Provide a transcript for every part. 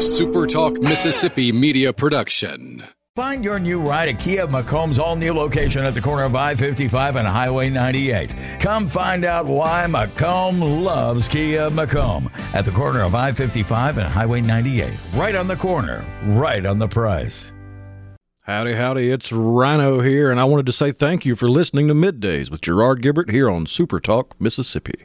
a Super Talk Mississippi media production. Find your new ride at Kia McComb's all new location at the corner of I 55 and Highway 98. Come find out why McComb loves Kia McComb at the corner of I 55 and Highway 98. Right on the corner, right on the price. Howdy, howdy, it's Rhino here, and I wanted to say thank you for listening to Middays with Gerard Gibert here on Super Talk, Mississippi.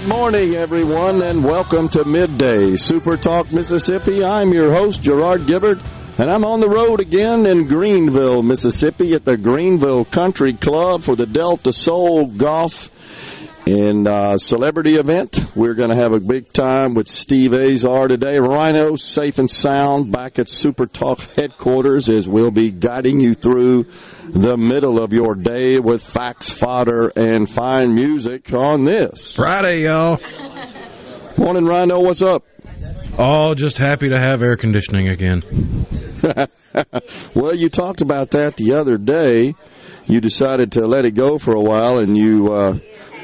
Good morning, everyone, and welcome to Midday Super Talk Mississippi. I'm your host, Gerard Gibert, and I'm on the road again in Greenville, Mississippi at the Greenville Country Club for the Delta Soul Golf and uh, celebrity event. We're going to have a big time with Steve Azar today. Rhino, safe and sound, back at Super Talk headquarters as we'll be guiding you through the middle of your day with facts, fodder, and fine music on this. Friday, y'all. Morning, Rhino. What's up? Oh, just happy to have air conditioning again. well, you talked about that the other day. You decided to let it go for a while, and you, uh,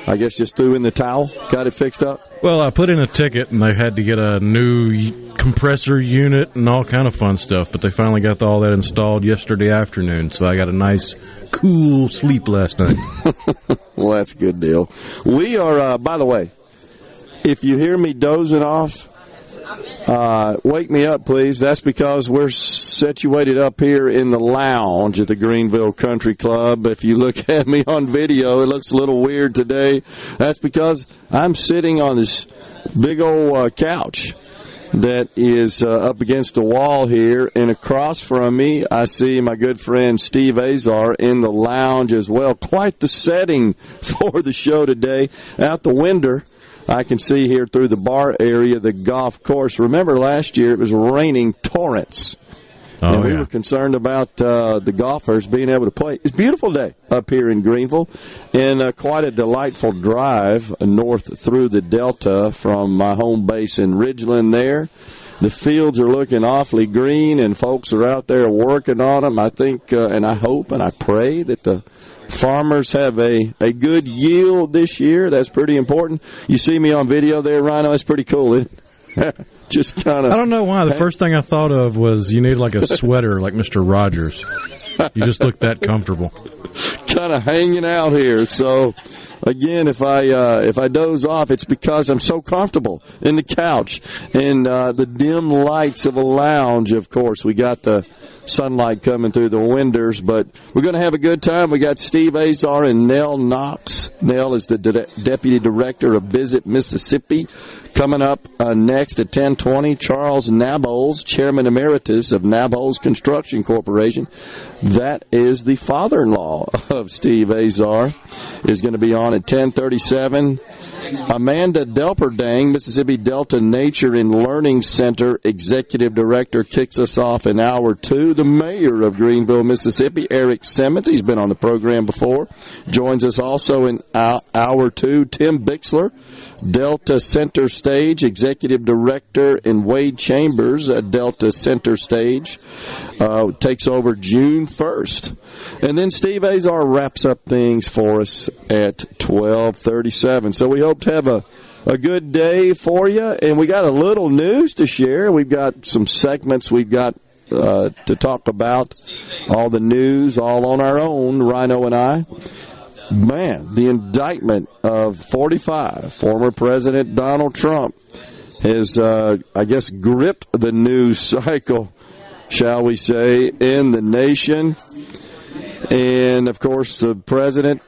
I guess, just threw in the towel, got it fixed up. Well, I put in a ticket, and they had to get a new compressor unit and all kind of fun stuff. But they finally got all that installed yesterday afternoon, so I got a nice, cool sleep last night. Well, that's a good deal. We are, uh, by the way, if you hear me dozing off, uh, wake me up, please. That's because we're situated up here in the lounge at the Greenville Country Club. If you look at me on video, it looks a little weird today. That's because I'm sitting on this big old uh, couch that is uh, up against the wall here, and across from me, I see my good friend Steve Azar in the lounge as well. Quite the setting for the show today. Out the window, I can see here through the bar area the golf course. Remember last year it was raining torrents. Oh, and we yeah. were concerned about uh, the golfers being able to play. It's a beautiful day up here in Greenville, and uh, quite a delightful drive north through the Delta from my home base in Ridgeland. There, the fields are looking awfully green, and folks are out there working on them. I think, uh, and I hope, and I pray that the farmers have a, a good yield this year. That's pretty important. You see me on video there, Rhino. It's pretty cool. Just kind of. I don't know why. The first thing I thought of was you need like a sweater like Mr. Rogers. You just look that comfortable. kind of hanging out here. So again, if I uh, if I doze off, it's because I'm so comfortable in the couch and uh, the dim lights of a lounge. Of course, we got the sunlight coming through the windows, but we're going to have a good time. We got Steve Azar and Nell Knox. Nell is the de- deputy director of Visit Mississippi. Coming up uh, next at 1020, Charles Nabholz, chairman emeritus of Nabholz Construction Corporation. That is the father-in-law of Steve Azar. Is going to be on at 1037. Amanda Delperdang, Mississippi Delta Nature and Learning Center executive director, kicks us off in hour two. The mayor of Greenville, Mississippi, Errick Simmons, he's been on the program before, joins us also in hour two. Tim Bixler, Delta Center Stage executive director, and Wade Chambers, Delta Center Stage, uh, takes over June 1st. And then Steve Azar wraps up things for us at 1237. So we hope to have a, a good day for you. And we got a little news to share. We've got some segments we've got uh, to talk about. All the news, all on our own, Rhino and I. Man, the indictment of 45, former President Donald Trump, has, uh, I guess, gripped the news cycle, shall we say, in the nation. And of course, the president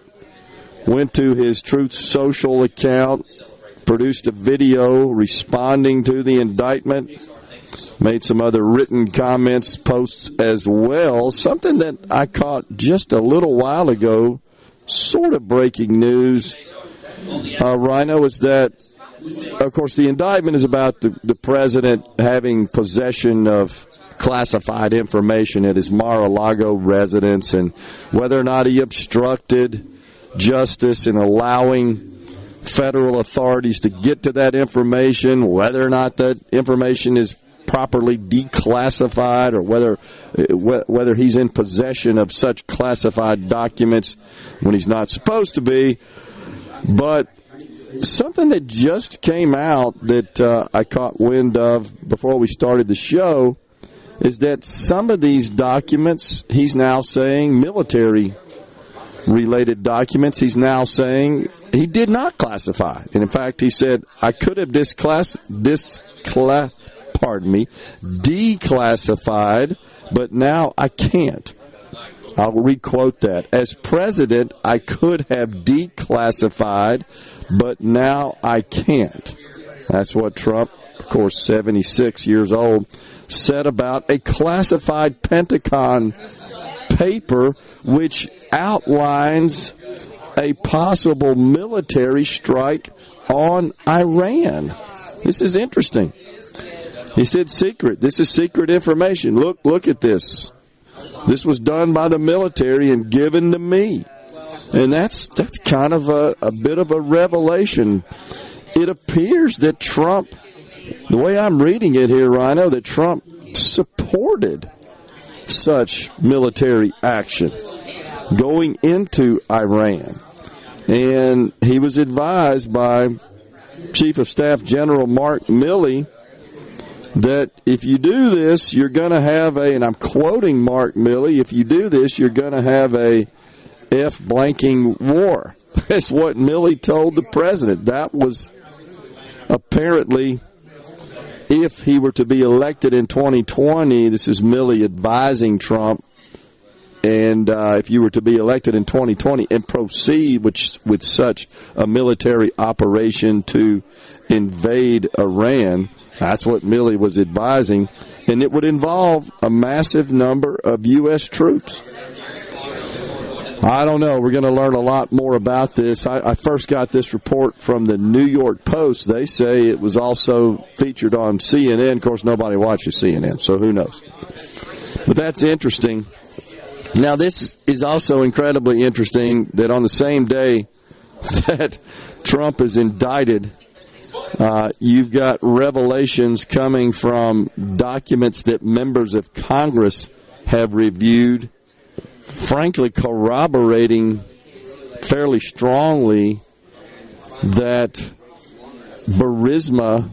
went to his Truth Social account, produced a video responding to the indictment. made some other written comments, posts as well. Something that I caught just a little while ago, sort of breaking news, uh, Rhino, is that, of course, the indictment is about the, the president having possession of classified information at his Mar-a-Lago residence and whether or not he obstructed justice in allowing federal authorities to get to that information, whether or not that information is properly declassified or whether whether he's in possession of such classified documents when he's not supposed to be. But something that just came out that uh, I caught wind of before we started the show is that some of these documents he's now saying military related documents he's now saying he did not classify. And in fact, he said, I could have disclass, disclass, pardon me, declassified, but now I can't. I'll requote that. As president, I could have declassified, but now I can't. That's what Trump, of course, 76 years old, said about a classified Pentagon paper which outlines a possible military strike on Iran. This is interesting. He said secret. This is secret information. Look, look at this. This was done by the military and given to me. And that's that's kind of a, a bit of a revelation. It appears that Trump the way I'm reading it here, Rhino, that Trump supported such military action going into Iran. And he was advised by Chief of Staff General Mark Milley that if you do this, you're going to have a, and I'm quoting Mark Milley, if you do this, you're going to have a F blanking war. That's what Milley told the president. That was apparently if he were to be elected in 2020, this is Milley advising Trump, and uh, if you were to be elected in 2020 and proceed with, with such a military operation to invade Iran, that's what Milley was advising, and it would involve a massive number of U.S. troops. I don't know. We're going to learn a lot more about this. I, I, first got this report from the New York Post. They say it was also featured on CNN. Of course, nobody watches CNN, so who knows? But that's interesting. Now, this is also incredibly interesting that on the same day that Trump is indicted, uh, you've got revelations coming from documents that members of Congress have reviewed frankly corroborating fairly strongly that Burisma,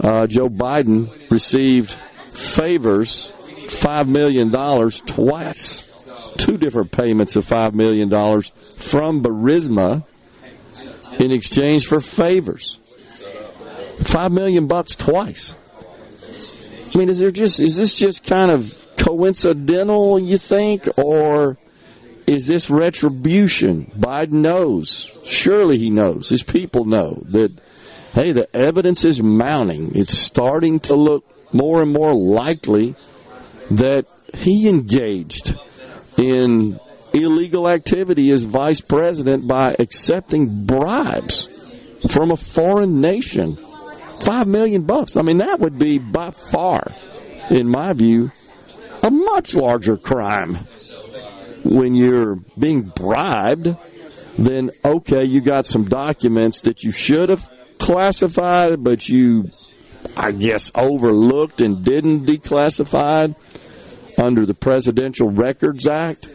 uh, Joe Biden, received favors, $5 million twice, two different payments of $5 million from Burisma in exchange for favors. Five million bucks twice. I mean, is there just is this just kind of coincidental, you think, or is this retribution? Biden knows. Surely he knows. His people know that, hey, the evidence is mounting. It's starting to look more and more likely that he engaged in illegal activity as vice president by accepting bribes from a foreign nation. Five million bucks. I mean, that would be by far, in my view, a much larger crime when you're being bribed, then okay, you got some documents that you should have classified, but you, I guess, overlooked and didn't declassify under the Presidential Records Act.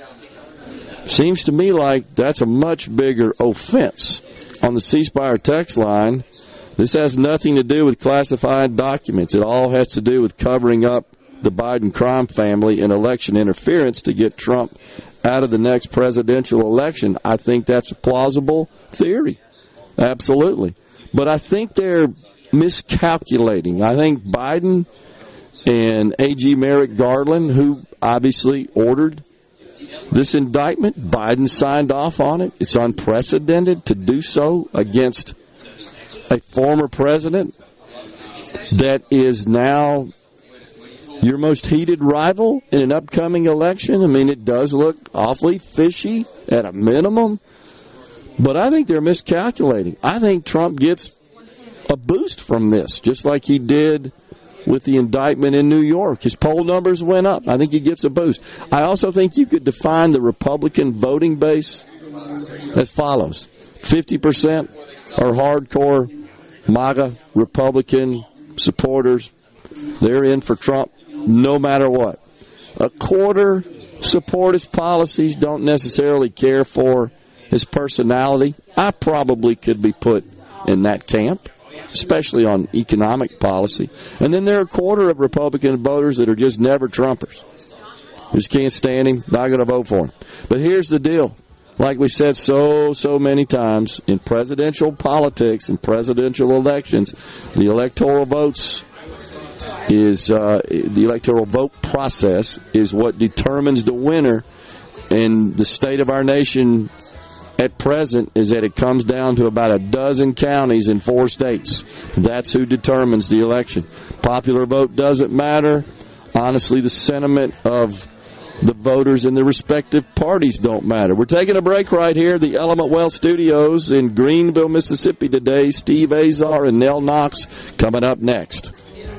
Seems to me like that's a much bigger offense. On the C Spire text line, this has nothing to do with classified documents. It all has to do with covering up the Biden crime family and election interference to get Trump out of the next presidential election. I think that's a plausible theory. Absolutely. But I think they're miscalculating. I think Biden and A.G. Merrick Garland, who obviously ordered this indictment, Biden signed off on it. It's unprecedented to do so against a former president that is now your most heated rival in an upcoming election. I mean, it does look awfully fishy at a minimum, but I think they're miscalculating. I think Trump gets a boost from this, just like he did with the indictment in New York. His poll numbers went up. I think he gets a boost. I also think you could define the Republican voting base as follows 50% are hardcore MAGA Republican supporters. They're in for Trump no matter what. A quarter support his policies, don't necessarily care for his personality. I probably could be put in that camp especially on economic policy. And then there are a quarter of Republican voters that are just never Trumpers. Just can't stand him, not going to vote for him. But here's the deal. Like we've said so, so many times, in presidential politics and presidential elections, the electoral votes is uh, the electoral vote process is what determines the winner. And the state of our nation at present is that it comes down to about a dozen counties in four states. That's who determines the election. Popular vote doesn't matter. Honestly, the sentiment of the voters in the respective parties don't matter. We're taking a break right here. The Element Well Studios in Greenville, Mississippi today. Steve Azar and Nell Knox coming up next.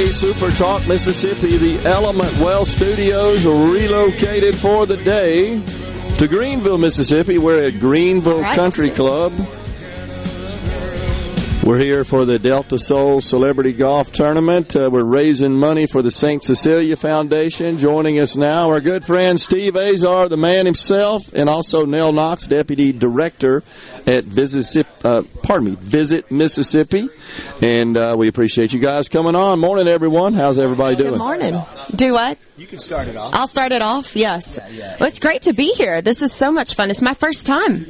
Midday Super Talk Mississippi. The Element Well Studios relocated for the day to Greenville, Mississippi. We're at Greenville right. Country Club. We're here for the Delta Soul Celebrity Golf Tournament. Uh, we're raising money for the St. Cecilia Foundation. Joining us now, our good friend Steve Azar, the man himself, and also Nell Knox, Deputy Director at Visit, uh, pardon me, Visit Mississippi. And uh, we appreciate you guys coming on. Morning, everyone. How's everybody doing? Good morning. Do what? You can start it off. I'll start it off. Yes. Yeah, yeah. Well, it's great to be here. This is so much fun. It's my first time.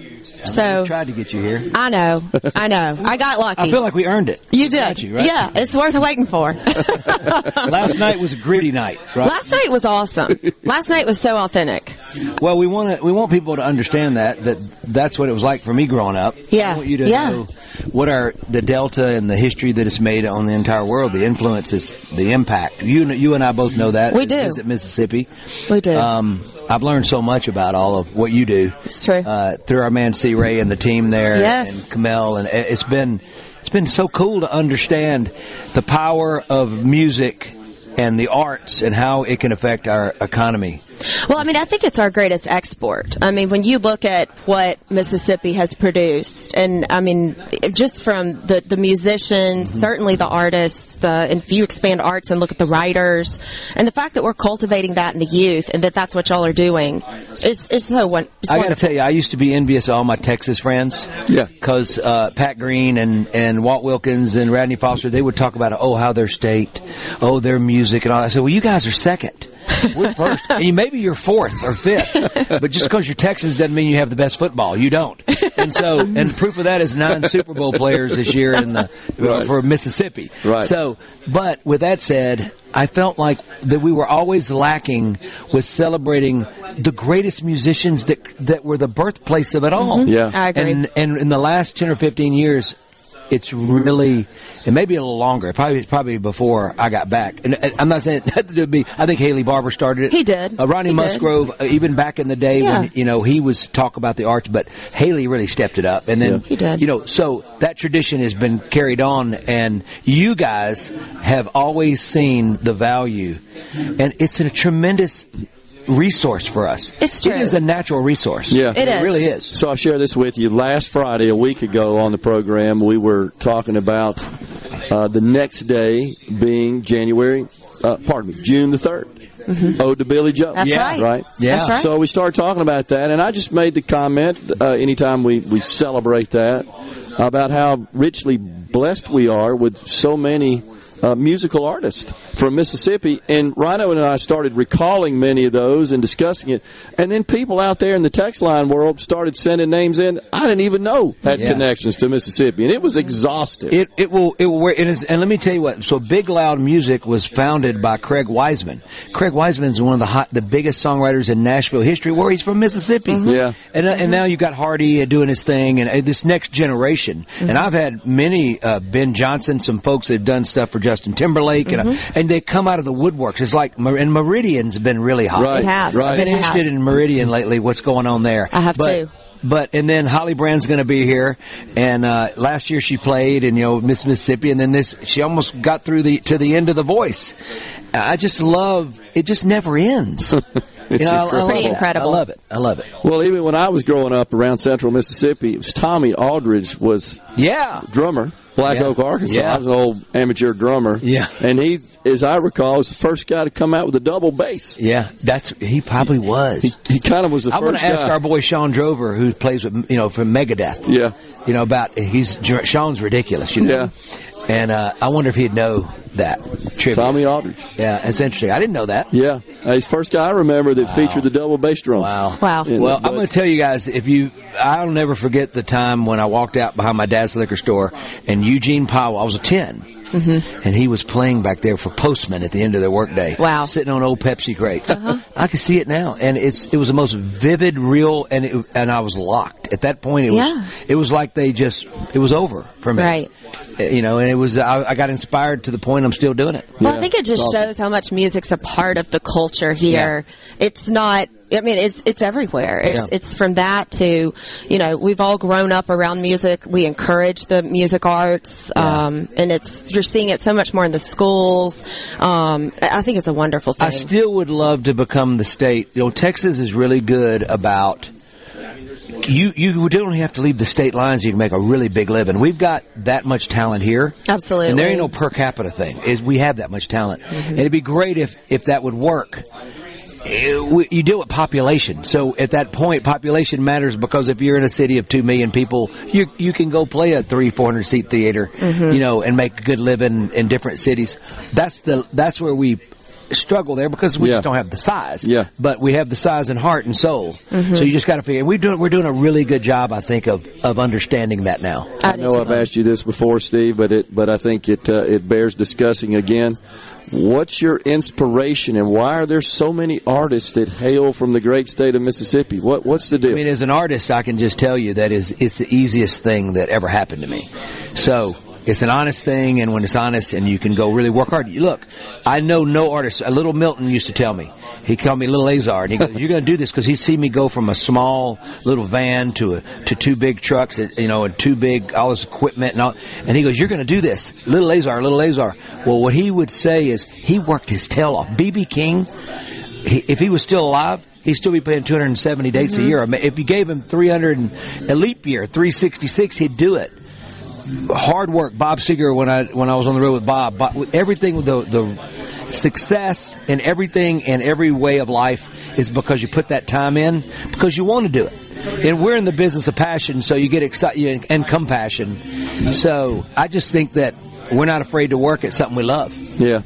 So tried to get you here. I know, I know. I got lucky. I feel like we earned it. You did, you, right? yeah. It's worth waiting for. Last night was a gritty night. Right? Last night was awesome. Last night was so authentic. Well, we want to we want people to understand that that that's what it was like for me growing up. Yeah, I want you to yeah. know what are the Delta and the history that it's made on the entire world, the influences, the impact. You you and I both know that. We do. Visit Mississippi. We do. Um, I've learned so much about all of what you do. It's true. Uh, through our man C. Ray and the team there, yes. and Kamel, and it's been it's been so cool to understand the power of music and the arts and how it can affect our economy. Well, I mean, I think it's our greatest export. I mean, when you look at what Mississippi has produced, and I mean, just from the, the musicians, mm-hmm. certainly the artists, the, and if you expand arts and look at the writers, and the fact that we're cultivating that in the youth, and that that's what y'all are doing, is, is so one. I got to tell you, I used to be envious of all my Texas friends. Yeah. Because uh, Pat Green and, and Walt Wilkins and Radney Foster, they would talk about, oh, how their state, oh, their music, and all. I said, well, you guys are second. We're first. and maybe you're fourth or fifth. But just because you're Texans doesn't mean you have the best football. You don't. And so, and proof of that is nine Super Bowl players this year in the right. for Mississippi. Right. So, but with that said, I felt like that we were always lacking with celebrating the greatest musicians that that were the birthplace of it all. Mm-hmm. Yeah, I agree. And and in the last ten or fifteen years, it's really it may be a little longer. Probably probably before I got back. And I'm not saying that to be. I think Haley Barbour started it. He did. Uh, Ronnie he Musgrove, did. Uh, even back in the day yeah. when you know he was talk about the arts, but Haley really stepped it up. And then yeah. he did. You know, so that tradition has been carried on, and you guys have always seen the value, and it's a tremendous resource for us. It's true. It is a natural resource. Yeah. It, it is. really is. So I'll share this with you. Last Friday, a week ago on the program, we were talking about Uh, the next day being January, uh, pardon me, June the 3rd. Ode to Billie Joe. Mm-hmm. That's Yeah. right. Right? Yeah. That's right. So we started talking about that, and I just made the comment uh, anytime we, we celebrate that about how richly blessed we are with so many uh, musical artist from Mississippi. And Rhino and I started recalling many of those and discussing it. And then people out there in the text line world started sending names in I didn't even know had Yeah. connections to Mississippi, and it was exhaustive. It it will it will. It is, and let me tell you what. So Big Loud Music was founded by Craig Wiseman. Craig Wiseman is one of the hot, the biggest songwriters in Nashville history. Where he's from Mississippi. Yeah. And uh, and now you've got Hardy uh, doing his thing, and uh, this next generation. And I've had many uh, Ben Johnson, some folks that have done stuff for Justin Timberlake, and uh, and they come out of the woodworks. It's like and Meridian's been really hot. Right, It has. right. I've been It has. interested in Meridian lately. What's going on there? I have but, too. But and then Holly Brand's going to be here, and uh, last year she played, and you know Miss Mississippi, and then this she almost got through the to the end of the voice. I just love it; just never ends. It's You know, I- I, Pretty incredible. I love it. I love it. well, even when I was growing up around central Mississippi, it was Tommy Aldridge was Yeah, drummer, Black Yeah. Oak, Arkansas. Yeah. I was an old amateur drummer. Yeah. And he, as I recall, was the first guy to come out with a double bass. yeah. That's he probably was. He, he kind of was the I'm going first to ask guy. our boy Shawn Drover, who plays with you know from Megadeth. Yeah. You know about he's Shawn's ridiculous. You know. Yeah. And uh, I wonder if he'd know that trivia. Tommy Aldridge. Yeah, it's interesting. I didn't know that. Yeah. He's the first guy I remember that featured the double bass drums. Wow. Wow. Yeah, Well, I'm going to tell you guys if you, I'll never forget the time when I walked out behind my dad's liquor store and Eugene Powell, I was a 10. Mm-hmm. And he was playing back there for postmen at the end of their workday. Wow. Sitting on old Pepsi crates. I can see it now. And it's, it was the most vivid, real, and it, and I was locked. At that point, it Yeah. was, it was like they just, it was over for me. Right. Uh, You know, and it was, I, I got inspired to the point I'm still doing it. Well, I think it just shows how much music's a part of the culture here. It's not. I mean, it's it's everywhere. It's Yeah. it's from that to, you know, we've all grown up around music. We encourage the music arts, um, and it's you're seeing it so much more in the schools. Um, I I think it's a wonderful thing. I still would love to become the state. You know, Texas is really good about. You you don't have to leave the state lines. You can make a really big living. We've got that much talent here. Absolutely. And there ain't no per capita thing. Is we have that much talent. And it'd be great if if that would work. Eh, You deal with population, so at that point, population matters because if you're in a city of two million people, you you can go play a three four hundred seat theater, you know, and make a good living in different cities. That's the that's where we struggle there because we Yeah. just don't have the size. Yeah. But we have the size and heart and soul. So you just got to figure. We're doing we're doing a really good job, I think, of of understanding that now. I I know. I've asked you this before, Steve, but it but I think it uh, it bears discussing again. What's your inspiration, and why are there so many artists that hail from the great state of Mississippi? What what's the deal? I mean, as an artist, I can just tell you that is it's the easiest thing that ever happened to me. So it's an honest thing, and when it's honest, and you can go really work hard. Look, I know no artist. A little Milton used to tell me. He called me Little Azar, and he goes, "You're going to do this because he'd see me go from a small little van to a to two big trucks, you know, and two big all this equipment and all." And he goes, "You're going to do this, Little Azar, Little Azar." Well, what he would say is he worked his tail off. BB King, he, if he was still alive, he'd still be playing 270 dates a mm-hmm. year. I mean, If you gave him 300 and a leap year, 366, he'd do it. Hard work, Bob Seger. When I when I was on the road with Bob, Bob everything the the success and everything and every way of life is because you put that time in because you want to do it. And we're in the business of passion, so you get excited and compassion. So I just think that we're not afraid to work at something we love. yeah,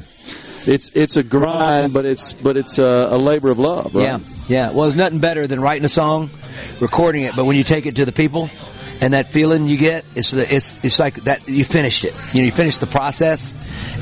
it's it's a grind, but it's but it's a, a labor of love. Right? Yeah, yeah. Well, there's nothing better than writing a song, recording it, but when you take it to the people, and that feeling you get it's it's it's like that you finished it. You know, you finished the process,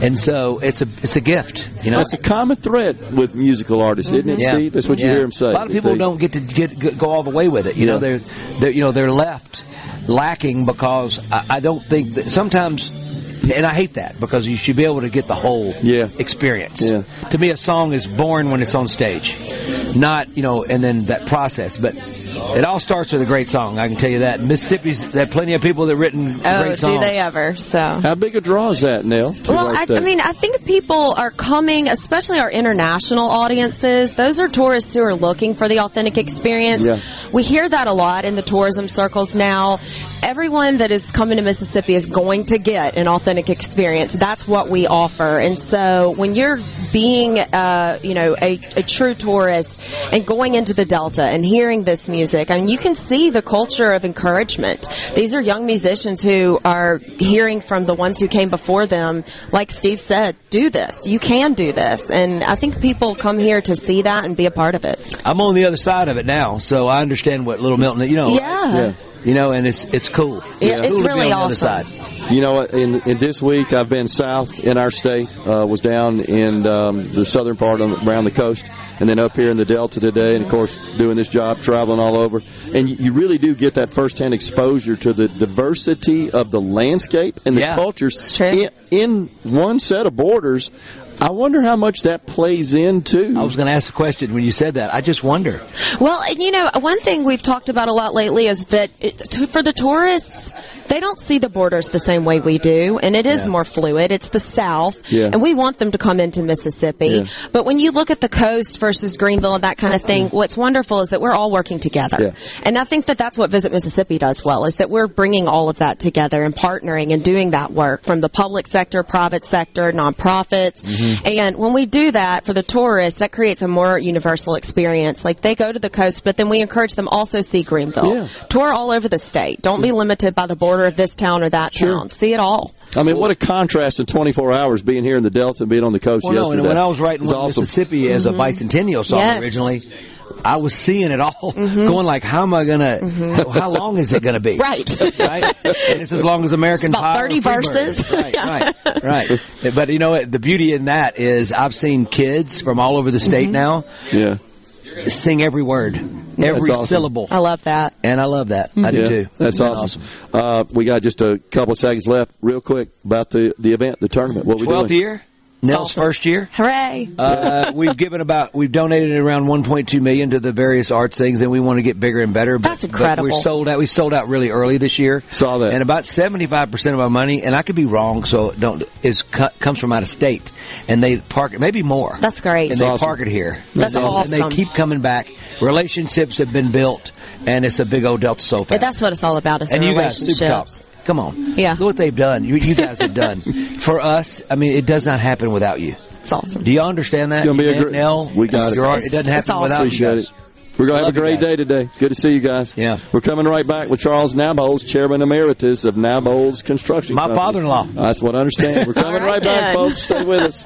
and so it's a it's a gift. You know, That's a common thread with musical artists, isn't it, mm-hmm. yeah. Steve? That's what you hear them say. A lot of people they- don't get to get, go all the way with it. You know, they're, they're you know they're left lacking because I, I don't think that sometimes. And I hate that because you should be able to get the whole Yeah. experience. Yeah. To me, a song is born when it's on stage, not you know, and then that process. But It all starts with a great song. I can tell you that. Mississippi's there are plenty of people that written Oh, great songs. do they ever? So. How big a draw is that, Neil? Well, our I. I mean, I think people are coming, especially our international audiences. Those are tourists who are looking for the authentic experience. Yeah. We hear that a lot in the tourism circles now. Everyone that is coming to Mississippi is going to get an authentic experience. That's what we offer. And so when you're being, uh, you know, a, a true tourist and going into the Delta and hearing this music, I mean, you can see the culture of encouragement. These are young musicians who are hearing from the ones who came before them. Like Steve said, do this. You can do this. And I think people come here to see that and be a part of it. I'm on the other side of it now, so I understand what Little Milton. You know, Yeah. Yeah. You know, and it's it's cool. Yeah, it's Cool to really on the awesome. side. You know? In, in this week, I've been south in our state. Uh, was down in um, the southern part on, around the coast, and then up here in the Delta today. And of course, doing this job, traveling all over, and you, you really do get that firsthand exposure to the diversity of the landscape and the Yeah. cultures in, in one set of borders. I wonder how much that plays into. I was going to ask the question when you said that. I just wonder. Well, and you know, one thing we've talked about a lot lately is that it, to, for the tourists, they don't see the borders the same way we do, and it is Yeah. more fluid. It's the South, Yeah. and we want them to come into Mississippi. Yeah. But when you look at the coast versus Greenville and that kind of thing, what's wonderful is that we're all working together. And I think that that's what Visit Mississippi does well, is that we're bringing all of that together and partnering and doing that work from the public sector, private sector, nonprofits. Mm-hmm. And when we do that for the tourists, that creates a more universal experience. Like they go to the coast, but then we encourage them also see Greenville. Tour all over the state. Don't be limited by the border of this town or that Sure. town. See it all. I mean, what a contrast in 24 hours being here in the Delta and being on the coast Well, no, yesterday. and when I was writing It's One awesome. Mississippi as a mm-hmm. bicentennial song Yes. originally, I was seeing it all, mm-hmm. going like, how am I gonna? Mm-hmm. How, how long is it gonna be? Right. right. And it's as long as American It's about Pie 30 verses. Right, right, right. But you know? The beauty in that is I've seen kids from all over the state now yeah. Sing every word, every awesome. syllable, I love that. and I love that. I do Yeah, too. that's Been awesome. Uh, we got just a couple of seconds left, real quick about the the event, the tournament. What we Twelfth doing? year, Nell's awesome. first year. Hooray. Uh, we've given about we've donated around 1.2 million to the various arts things, and we want to get bigger and better. But, That's But incredible. we're sold out. We sold out really early this year. Saw that. And about 75 percent of our money, and I could be wrong, so don't is comes from out of state, and they park it maybe more. That's great. And they awesome. park it here. That's and, awesome. And they keep coming back. Relationships have been built, and it's a big old Delta Soul family. That's what it's all about is and the you guys, Super relationships. Top, come on, Yeah. look what they've done. You, you guys have done for us. I mean, it does not happen without you. It's awesome. Do you understand that? It's gonna be a You, great- Nell? We got it. Gerard, It doesn't It's- it's happen without awesome. you guys. it. We're going to have a great day today. Good to see you guys. Yeah. We're coming right back with Charles Nabholz, Chairman Emeritus of Nabholz Construction My father-in-law. That's what I understand. We're coming All right right, back, folks. Stay with us.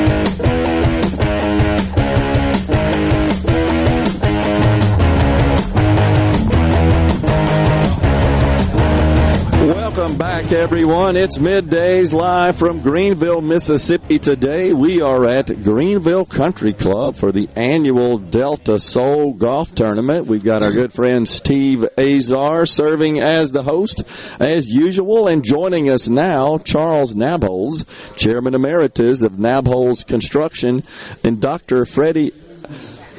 Welcome back, everyone. It's middays live from Greenville, Mississippi. Today we are at Greenville Country Club for the annual Delta Soul Golf Tournament. We've got our good friend Steve Azar serving as the host, as usual, and joining us now, Charles Nabholz, Chairman Emeritus of Nabholz Construction, and Dr. Freddie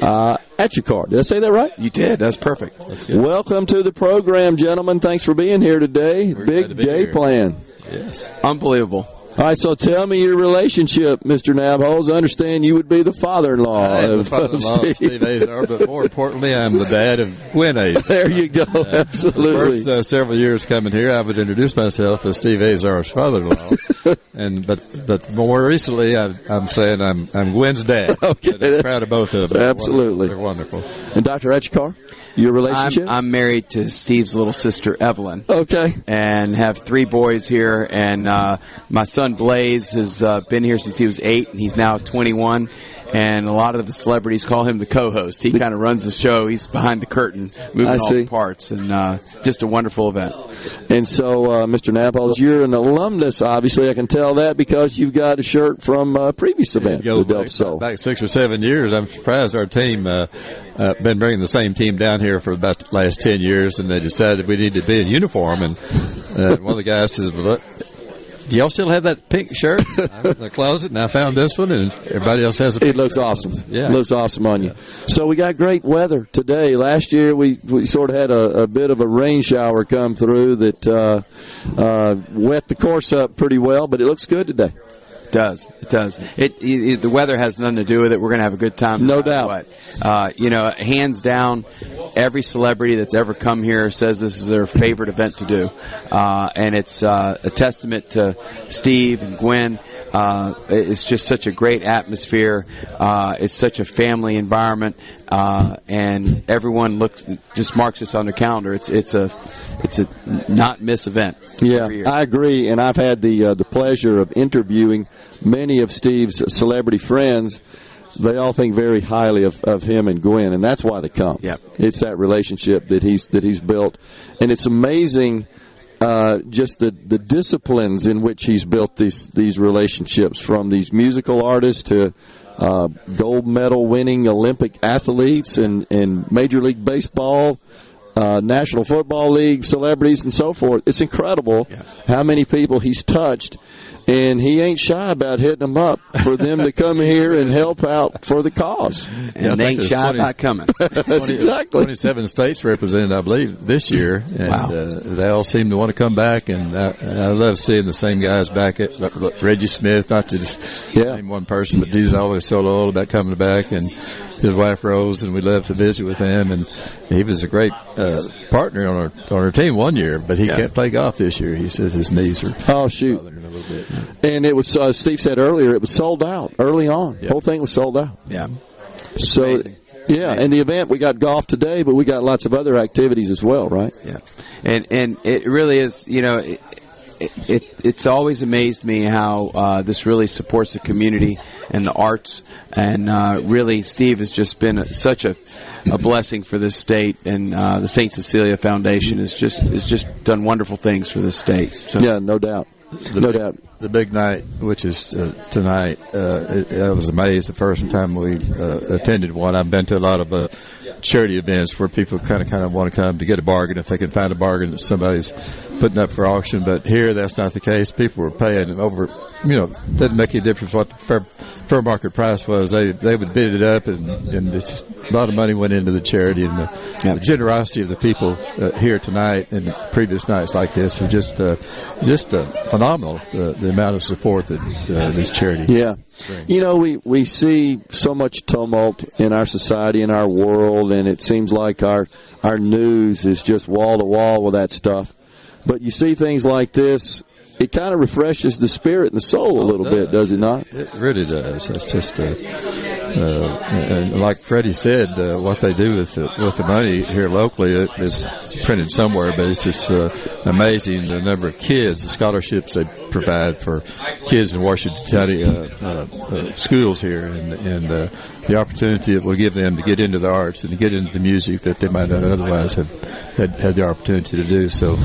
uh, Etchikar. Did I say that right? You did. That's perfect. That's. Welcome to the program, gentlemen. Thanks for being here today. We're Big day plan. Yes. Unbelievable. All right, so tell me your relationship, Mr. Nabholz. I understand you would be the father-in-law I am the of, father-in-law of of Steve Azar, but more importantly, I'm the dad of Gwen Azar. There you go. The Absolutely. first uh, several years coming here, I would introduce myself as Steve Azar's father-in-law, and but but more recently, I, I'm saying I'm I'm Gwen's dad. Okay. But I'm proud of both of them. Absolutely. they're wonderful. and Dr. Etchikar, your relationship? I'm, I'm married to Steve's little sister Evelyn. okay. And have three boys here, and uh, my son Blaze has uh, been here since he was eight, and he's now 21. and a lot of the celebrities call him the co-host. He kind of runs the show. He's behind the curtain, moving I all see. the parts, and uh, just a wonderful event. And so, uh, Mr. Nabholz, you're an alumnus. Obviously, I can tell that because you've got a shirt from a previous event, the goes back, Soul. back six or seven years. I'm surprised our team uh, uh, been bringing the same team down here for about the last ten years, and they decided we need to be in uniform. And uh, one of the guys says, well, look, "Do y'all still have that pink shirt?" I went in the closet, and I found this one, and everybody else has it. It looks awesome. Yeah. It looks awesome on you. So we got great weather today. Last year we, we sort of had a, a bit of a rain shower come through that uh, uh, wet the course up pretty well, but it looks good today. It does it does it, it, The weather has nothing to do with it. We're going to have a good time, No doubt. What. Uh, you know, hands down, every celebrity that's ever come here says this is their favorite event to do, uh, and it's uh, a testament to Steve and Gwen. Uh, it's just such a great atmosphere. Uh, it's such a family environment, uh, and everyone looks just marks this on their calendar. It's it's a it's a not miss event. Yeah. I agree, and I've had the uh, the pleasure of interviewing many of Steve's celebrity friends. They all think very highly of, of him and Gwen, and that's why they come. Yep. It's that relationship that he's that he's built, and it's amazing. Uh, just the, the disciplines in which he's built these these relationships, from these musical artists to uh, gold medal winning Olympic athletes and, and Major League Baseball, uh, National Football League celebrities, and so forth. It's incredible how many people he's touched, and he ain't shy about hitting them up for them to come here and help out for the cause. and they ain't shy about coming. That's exactly. 27 states represented, I believe, this year, and Wow. uh, they all seem to want to come back. And I, I love seeing the same guys back at look, Reggie Smith, not to just Yeah. name one person, but he's always so old about coming back, and his wife Rose, and we love to visit with him. And he was a great uh, partner on our on our team one year, but he Yeah. can't play golf this year. He says his knees are Oh shoot! bothering him a little bit. And it was uh, Steve said earlier it was sold out early on. The whole thing was sold out. Yeah. So amazing. yeah, and the event we got golf today, but we got lots of other activities as well, right? Yeah, and and it really is. You know, it, it, it it's always amazed me how uh, this really supports the community and the arts, and uh, really, Steve has just been a, such a a blessing for this state, and uh, the Saint Cecilia Foundation has just has just done wonderful things for this state. So, Yeah, no doubt, no doubt. the big night, which is uh, tonight, uh, it, I was amazed the first time we uh, attended one. I've been to a lot of uh, charity events where people kind of kind of want to come to get a bargain if they can find a bargain that somebody's putting up for auction. But here, that's not the case. People were paying over. You know, doesn't make any difference what the fair, fair market price was. They they would bid it up, and and just a lot of money went into the charity and the, the generosity of the people uh, here tonight and previous nights like this was just uh, just uh, phenomenal. The, the amount of support that uh, this charity. Yeah. You know, we, we see so much tumult in our society, in our world, and it seems like our, our news is just wall to wall with that stuff. But you see things like this, it kind of refreshes the spirit and the soul a little bit, does it not? It really does. That's just, uh, uh, and like Freddie said, uh, what they do with the, with the money here locally it is printed somewhere, but it's just uh, amazing the number of kids, the scholarships they provide for kids in Washington County uh, uh, uh, schools here, and, and the opportunity it will give them to get into the arts and to get into the music that they might not otherwise have had, had the opportunity to do. So,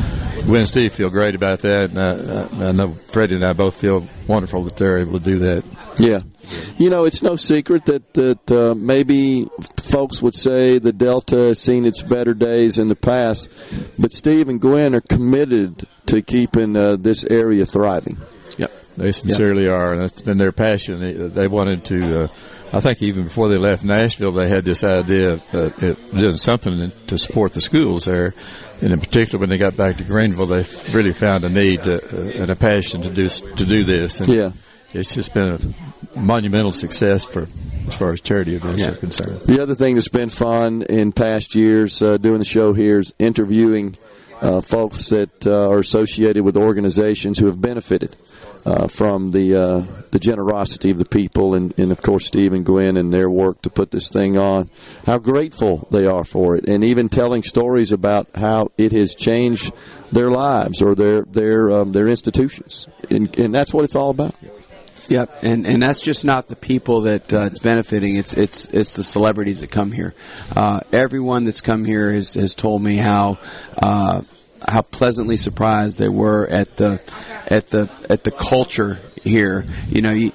Gwen and Steve feel great about that, and I, I know Freddie and I both feel wonderful that they're able to do that. Yeah. You know, it's no secret that that uh, maybe folks would say the Delta has seen its better days in the past, but Steve and Gwen are committed to keeping uh, this area thriving. Yep. They sincerely are, and that's been their passion. They, they wanted to. Uh, I think even before they left Nashville, they had this idea of uh, doing something to support the schools there. And in particular, when they got back to Greenville, they really found a need to, uh, and a passion to do to do this. And Yeah. It's just been a monumental success for as far as charity events Yeah. are concerned. The other thing that's been fun in past years uh, doing the show here is interviewing uh, folks that uh, are associated with organizations who have benefited uh, from the uh, the generosity of the people, and, and of course Steve and Gwen and their work to put this thing on. How grateful they are for it, and even telling stories about how it has changed their lives or their their um, their institutions, and, and that's what it's all about. Yep, and and that's just not the people that uh, it's benefiting. It's it's it's the celebrities that come here. Uh, everyone that's come here has has told me how. Uh, how pleasantly surprised they were at the at the at the culture here. You know, you,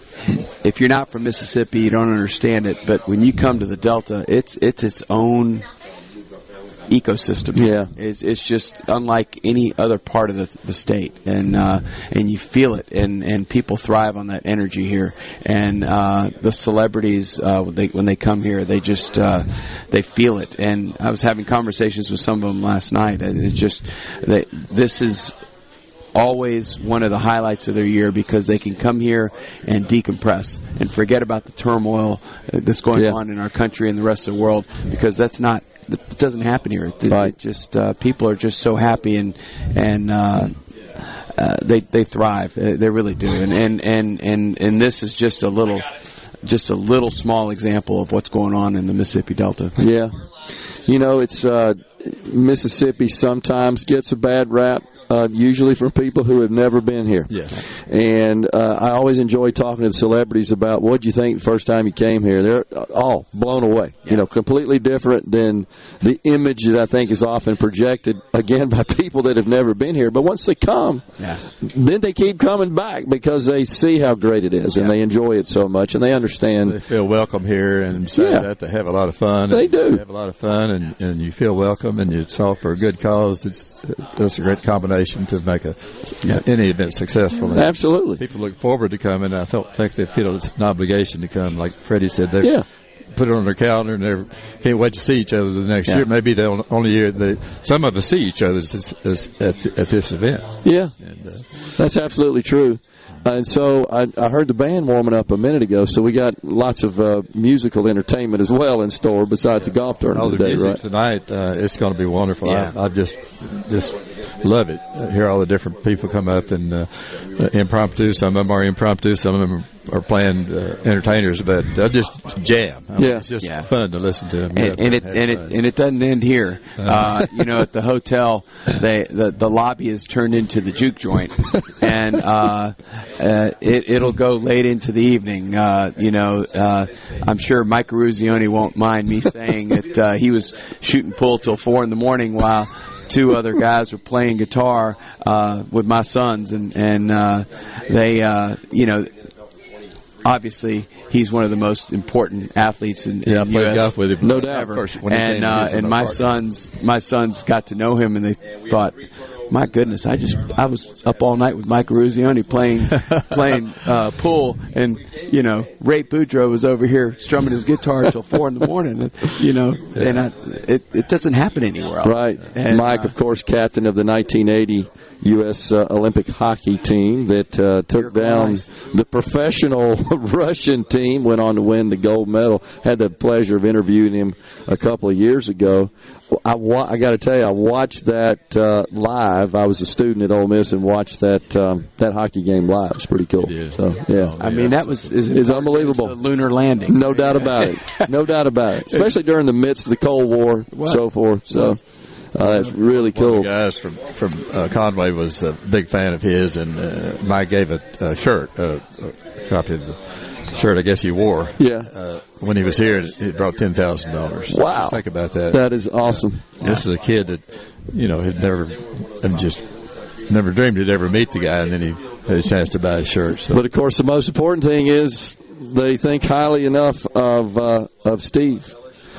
if you're not from Mississippi, you don't understand it. But when you come to the Delta, it's it's its own ecosystem. Yeah. it's, it's just unlike any other part of the, the state, and uh, and you feel it, and, and people thrive on that energy here. And uh, the celebrities, uh, when they when they come here, they just uh, they feel it. And I was having conversations with some of them last night, and it's just they, this is always one of the highlights of their year because they can come here and decompress and forget about the turmoil uh, that's going Yeah. on in our country and the rest of the world because that's not it doesn't happen here. It, it just uh, people are just so happy and and uh, uh, they they thrive. Uh, They really do. And and and and and this is just a little just a little small example of what's going on in the Mississippi Delta. Yeah. You know, it's uh, Mississippi sometimes gets a bad rap. Uh, usually from people who have never been here. Yeah. And uh, I always enjoy talking to the celebrities about what you think the first time you came here. They're all blown away. You know, completely different than the image that I think is often projected again by people that have never been here. But once they come, Yeah. then they keep coming back because they see how great it is and they enjoy it so much and they understand. They feel welcome here, and Yeah. that, they have a lot of fun. They do. They have a lot of fun, and, and you feel welcome, and it's all for a good cause. It's that's a great combination to make a any event successful. And Absolutely. people look forward to coming. I felt think they feel it's an obligation to come. Like Freddie said, they Yeah. put it on their calendar and they can't wait to see each other the next Yeah. year. Maybe the on- only year they some of us see each other is, is at, at this event. Yeah, And, uh, that's absolutely true. Uh, and so I, I heard the band warming up a minute ago, so we got lots of uh, musical entertainment as well in store besides the golf all tournament the today, music right? tonight, uh, it's going to be wonderful. Yeah. I, I just just love it. I hear all the different people come up and uh, uh, impromptu. Some of them are impromptu. Some of them are playing uh, entertainers, but I just jam. I mean, Yeah. it's just Yeah. fun to listen to them. and, and it and it and it doesn't end here. Uh, you know, at the hotel, they the the lobby is turned into the juke joint, and uh, it it'll go late into the evening. Uh, you know, uh, I'm sure Mike Eruzione won't mind me saying that uh, he was shooting pool till four in the morning while. Two other guys were playing guitar uh, with my sons, and and uh, they, uh, you know, obviously he's one of the most important athletes in, Yeah, I played US golf with him. No doubt. ever. Of course, and uh, and my park. sons my sons got to know him and they thought my goodness I just I was up all night with Mike Eruzione playing playing uh, pool and you know Ray Boudreaux was over here strumming his guitar until four in the morning and, you know and I, it it doesn't happen anywhere else Right. And, Mike, uh, of course, captain of the 1980 U.S. Uh, Olympic hockey team that uh, took down nice. the professional Russian team, went on to win the gold medal. Had the pleasure of interviewing him a couple of years ago. I, wa- I got to tell you, I watched that uh, live. I was a student at Ole Miss and watched that um, that hockey game live. It's pretty cool. So yeah, I mean that was is It's unbelievable. the lunar landing no doubt about it. No doubt about it. Especially during the midst of the Cold War, and so forth. So uh, that's really One cool. of the guys from from uh, Conway was a big fan of his, and uh, Mike gave a, a shirt, uh, a copy of the shirt. I guess he wore. Yeah. Uh, when he was here, it brought ten thousand dollars. Wow. Think about that. That is awesome. This is a kid that you know had never and just never dreamed he'd ever meet the guy, and then he had a chance to buy a shirt. So But of course, the most important thing is they think highly enough of uh, of Steve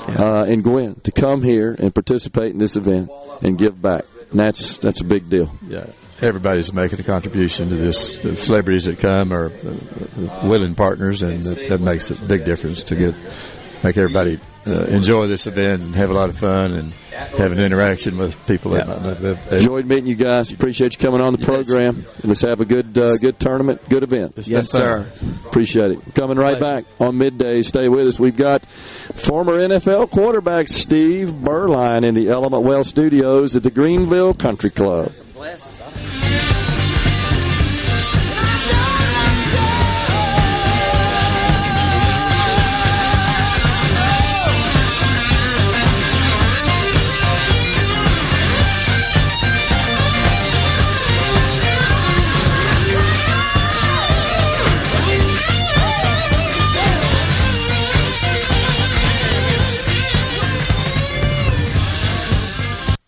uh, and Gwen to come here and participate in this event and give back. And that's that's a big deal. yeah, everybody's making a contribution to this. The celebrities that come are uh, willing partners, and that, that makes a big difference to get make everybody uh, enjoy this event and have a lot of fun and have an interaction with people. That might not have- Enjoyed meeting you guys. Appreciate you coming on the program. Let's have a good uh, good tournament, good event. It's yes sir Appreciate it. Coming right back on midday. Stay with us. We've got former NFL quarterback Steve Beuerlein in the Element Wealth Studios at the Greenville Country Club.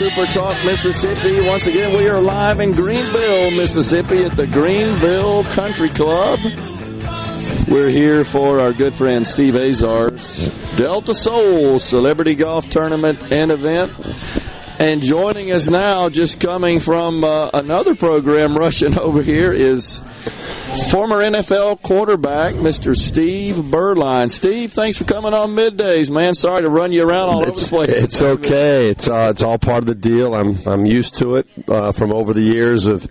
Super Talk Mississippi. Once again, we are live in Greenville, Mississippi at the Greenville Country Club. We're here for our good friend Steve Azar's Delta Soul Celebrity Golf Tournament and event. And joining us now, just coming from uh, another program rushing over here, is former NFL quarterback, Mr. Steve Beuerlein. Steve, thanks for coming on middays, man. Sorry to run you around all it's, over the place. It's okay. It's uh, it's all part of the deal. I'm I'm used to it uh, from over the years of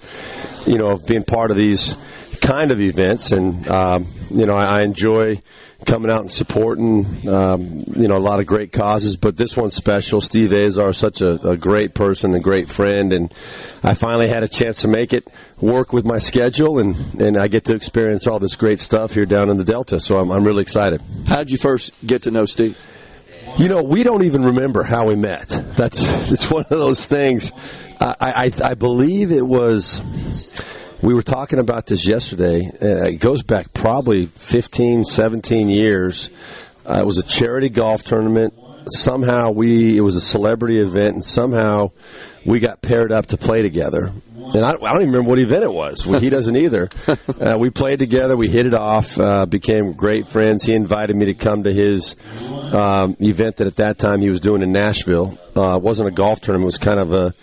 you know of being part of these kind of events, and um, you know I, I enjoy coming out and supporting um, you know a lot of great causes. But this one's special. Steve Azar is such a, a great person, a great friend, and I finally had a chance to make it work with my schedule, and and I get to experience all this great stuff here down in the Delta. So I'm I'm really excited. How did you first get to know Steve? You know, we don't even remember how we met. That's it's one of those things. I, I, I believe it was. We were talking about this yesterday. Uh, it goes back probably 15, 17 years. Uh, it was a charity golf tournament. Somehow we, it was a celebrity event, and somehow we got paired up to play together. And I, I don't even remember what event it was. Well, he doesn't either. Uh, we played together. We hit it off. Uh, became great friends. He invited me to come to his um, event that at that time he was doing in Nashville. Uh, it wasn't a golf tournament. It was kind of a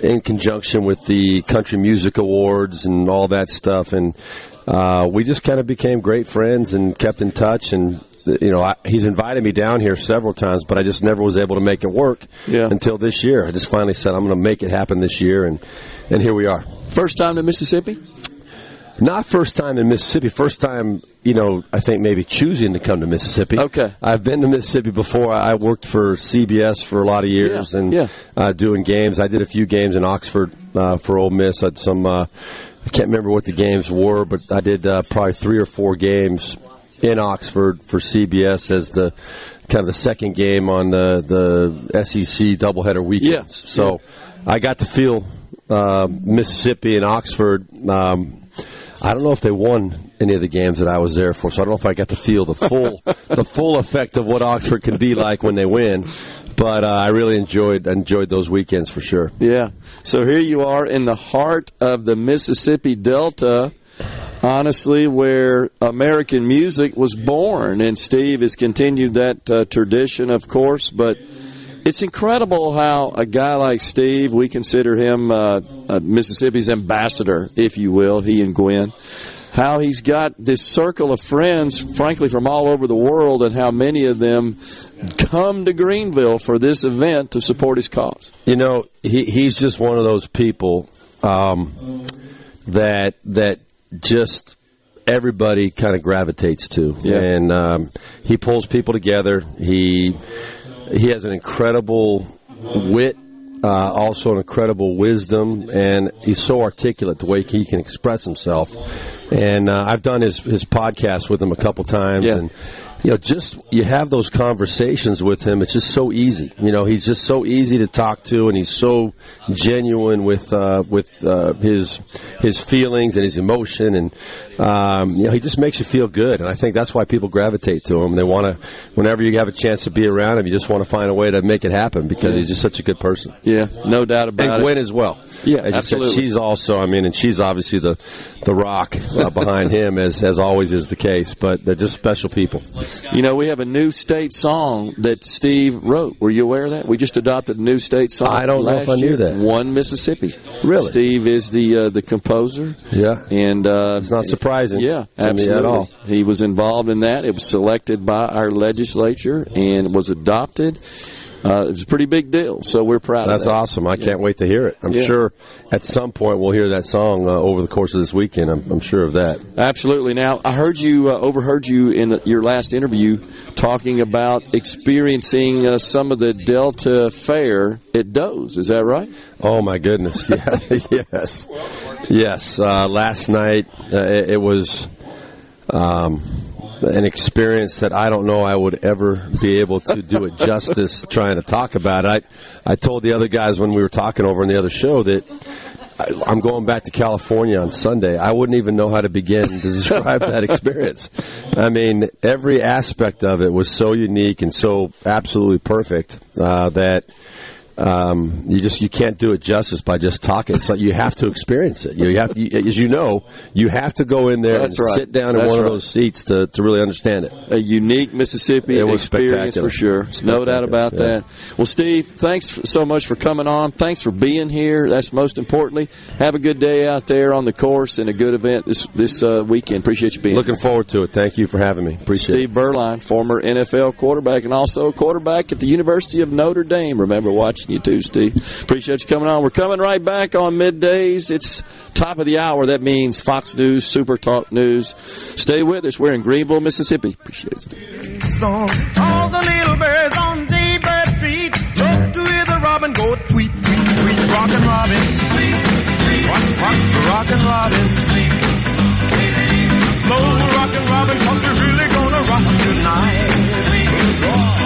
in conjunction with the Country Music Awards and all that stuff. And uh, we just kind of became great friends and kept in touch. And you know, I, he's invited me down here several times, but I just never was able to make it work Yeah. until this year. I just finally said I'm going to make it happen this year, and and here we are. First time to Mississippi? Not first time in Mississippi. First time, you know, I think maybe choosing to come to Mississippi. Okay. I've been to Mississippi before. I worked for CBS for a lot of years Yeah, and yeah. Uh, doing games. I did a few games in Oxford uh, for Ole Miss. I had some. Uh, I can't remember what the games were, but I did uh, probably three or four games in Oxford for CBS as the kind of the second game on the the SEC doubleheader weekends. Yeah, So I got to feel uh, Mississippi and Oxford. Um, I don't know if they won any of the games that I was there for, so I don't know if I got to feel the full the full effect of what Oxford can be like when they win. But uh, I really enjoyed enjoyed those weekends for sure. Yeah. So here you are in the heart of the Mississippi Delta, honestly, where American music was born. And Steve has continued that uh, tradition, of course. But it's incredible how a guy like Steve, we consider him uh, uh, Mississippi's ambassador, if you will, he and Gwen. How he's got this circle of friends, frankly, from all over the world, and how many of them come to Greenville for this event to support his cause. You know, he, he's just one of those people um, that that just everybody kind of gravitates to, Yeah. and um, he pulls people together. He he has an incredible wit, uh, also an incredible wisdom, and he's so articulate the way he can express himself. And uh, I've done his his podcast with him a couple times, Yeah. and you know, just you have those conversations with him. It's just so easy. You know, he's just so easy to talk to, and he's so genuine with uh, with uh, his his feelings and his emotion, and um, you know, he just makes you feel good. And I think that's why people gravitate to him. They want to, whenever you have a chance to be around him, you just want to find a way to make it happen because he's just such a good person. Yeah, no doubt about and it. And Gwen as well. Yeah, As absolutely. Said, she's also, I mean, and she's obviously the the rock uh, behind him, as as always is the case. But they're just special people. You know, we have a new state song that Steve wrote. Were you aware of that? We just adopted a new state song. I don't know if I knew year. that. One Mississippi. Really? Steve is the uh, the composer. Yeah. and uh, It's not surprising Yeah, to me absolutely. at all. He was involved in that. It was selected by our legislature and was adopted. Uh, it's a pretty big deal. So we're proud. That's of that. awesome. I can't wait to hear it. I'm Yeah. sure at some point we'll hear that song uh, over the course of this weekend. I'm, I'm sure of that. Absolutely. Now, I heard you, uh, overheard you in your last interview talking about experiencing uh, some of the Delta fare at Doe's. Is that right? Oh my goodness! Yeah, yes, yes. Uh, last night uh, it, it was um, an experience that I don't know I would ever be able to do it justice trying to talk about it. I I told the other guys when we were talking over in the other show that. I- I'm going back to California on Sunday. I wouldn't even know how to begin to describe that experience. I mean, every aspect of it was so unique and so absolutely perfect uh, that um, you just you can't do it justice by just talking. It's like you have to experience it. You have, you, as you know, you have to go in there That's and right. sit down in one right. of those seats to, to really understand it. A unique Mississippi It experience for sure. No doubt about yeah. that. Well, Steve, thanks so much for coming on. Thanks for being here. That's most importantly. Have a good day out there on the course and a good event this this uh, weekend. Appreciate you being Looking here. forward to it. Thank you for having me. Appreciate Steve Beuerlein, former NFL quarterback and also a quarterback at the University of Notre Dame. Remember you too, Steve. Appreciate you coming on. We're coming right back on middays. It's top of the hour. That means Fox News, Super Talk News. Stay with us. We're in Greenville, Mississippi. Appreciate it. Steve. All the little birds on Street to hear the robin go tweet, tweet, tweet. Robin, rock, rock, Robin. Robin, really gonna rock tonight.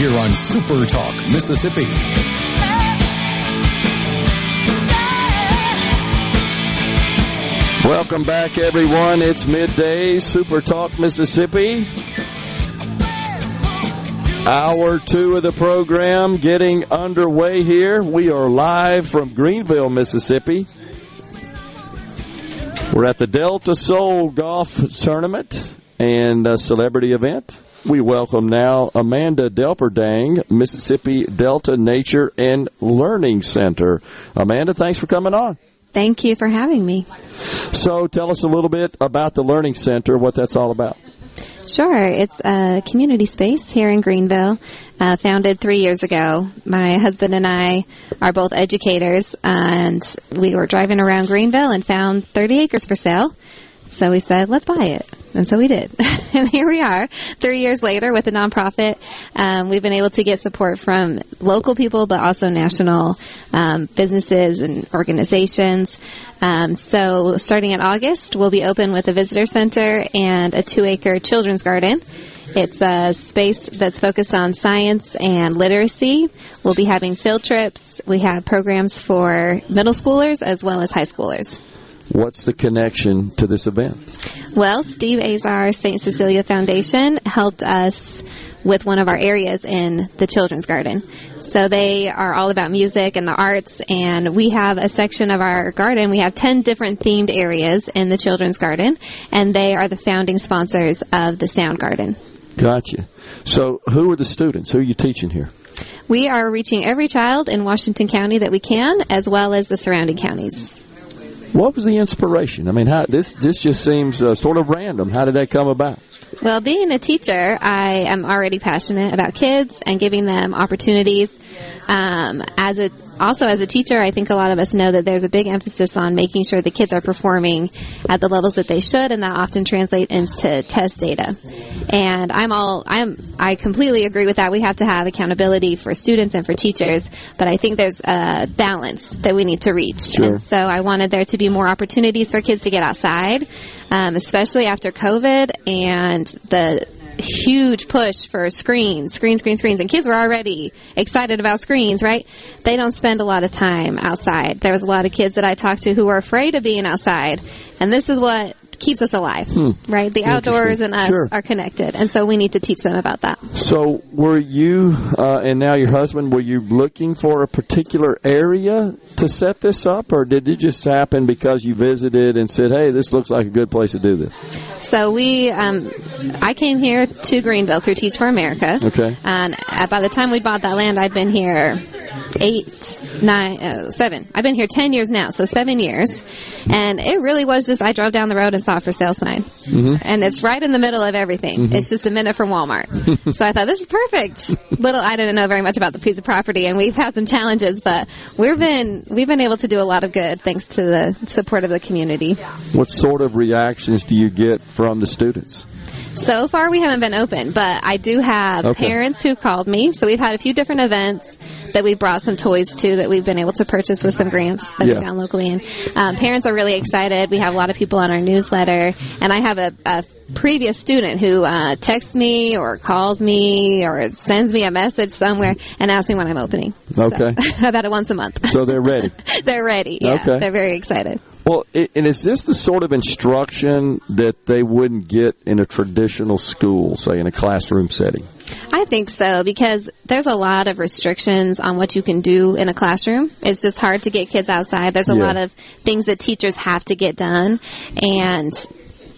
Here on Super Talk, Mississippi. Welcome back, everyone. It's midday, Super Talk Mississippi. Hour two of the program getting underway here. We are live from Greenville, Mississippi. We're at the Delta Soul Golf Tournament and a celebrity event. We welcome now Amanda Delperdang, Mississippi Delta Nature and Learning Center. Amanda, thanks for coming on. Thank you for having me. So tell us a little bit about the Learning Center, what that's all about. Sure, it's a community space here in Greenville, uh, founded three years ago. My husband and I are both educators, and we were driving around Greenville and found 30 acres for sale. So we said, let's buy it. And so we did. and here we are, three years later with a nonprofit. Um, we've been able to get support from local people, but also national um, businesses and organizations. Um, so starting in August, we'll be open with a visitor center and a two acre children's garden. It's a space that's focused on science and literacy. We'll be having field trips. We have programs for middle schoolers as well as high schoolers. What's the connection to this event? Well, Steve Azar St. Cecilia Foundation helped us with one of our areas in the children's garden. So they are all about music and the arts and we have a section of our garden. We have 10 different themed areas in the children's garden and they are the founding sponsors of the Sound Garden. Gotcha. So, who are the students? Who are you teaching here? We are reaching every child in Washington County that we can as well as the surrounding counties. What was the inspiration? I mean, how, this this just seems uh, sort of random. How did that come about? Well, being a teacher, I am already passionate about kids and giving them opportunities. Um, as a also as a teacher, I think a lot of us know that there's a big emphasis on making sure the kids are performing at the levels that they should, and that often translates into test data. And I'm all I'm I completely agree with that. We have to have accountability for students and for teachers, but I think there's a balance that we need to reach. Sure. And so I wanted there to be more opportunities for kids to get outside, um, especially after COVID and the huge push for screens, screens, screens, screens, and kids were already excited about screens, right? They don't spend a lot of time outside. There was a lot of kids that I talked to who were afraid of being outside, and this is what keeps us alive, Hmm. right? The outdoors and us Sure. are connected, and so we need to teach them about that. So, were you uh, and now your husband? Were you looking for a particular area to set this up, or did it just happen because you visited and said, "Hey, this looks like a good place to do this"? So we, um, I came here to Greenville through Teach for America. Okay. And uh, by the time we bought that land, I'd been here eight, nine, uh, seven. I've been here ten years now, so seven years. And it really was just I drove down the road and saw a for sale sign, Mhm. and it's right in the middle of everything. Mhm. It's just a minute from Walmart. so I thought this is perfect. Little I didn't know very much about the piece of property, and we've had some challenges, but we've been we've been able to do a lot of good thanks to the support of the community. What sort of reactions do you get from the students? So far, we haven't been open, but I do have Okay. parents who called me. So we've had a few different events that we brought some toys to that we've been able to purchase with some grants that Yeah. we found locally. And um, parents are really excited. We have a lot of people on our newsletter, and I have a, a previous student who uh, texts me or calls me or sends me a message somewhere and asks me when I'm opening. Okay. About it once a month. So they're ready. They're ready. Yeah, Okay. they're very excited. Well, and is this the sort of instruction that they wouldn't get in a traditional school, say in a classroom setting? I think so because there's a lot of restrictions on what you can do in a classroom. It's just hard to get kids outside. There's a Yeah. lot of things that teachers have to get done and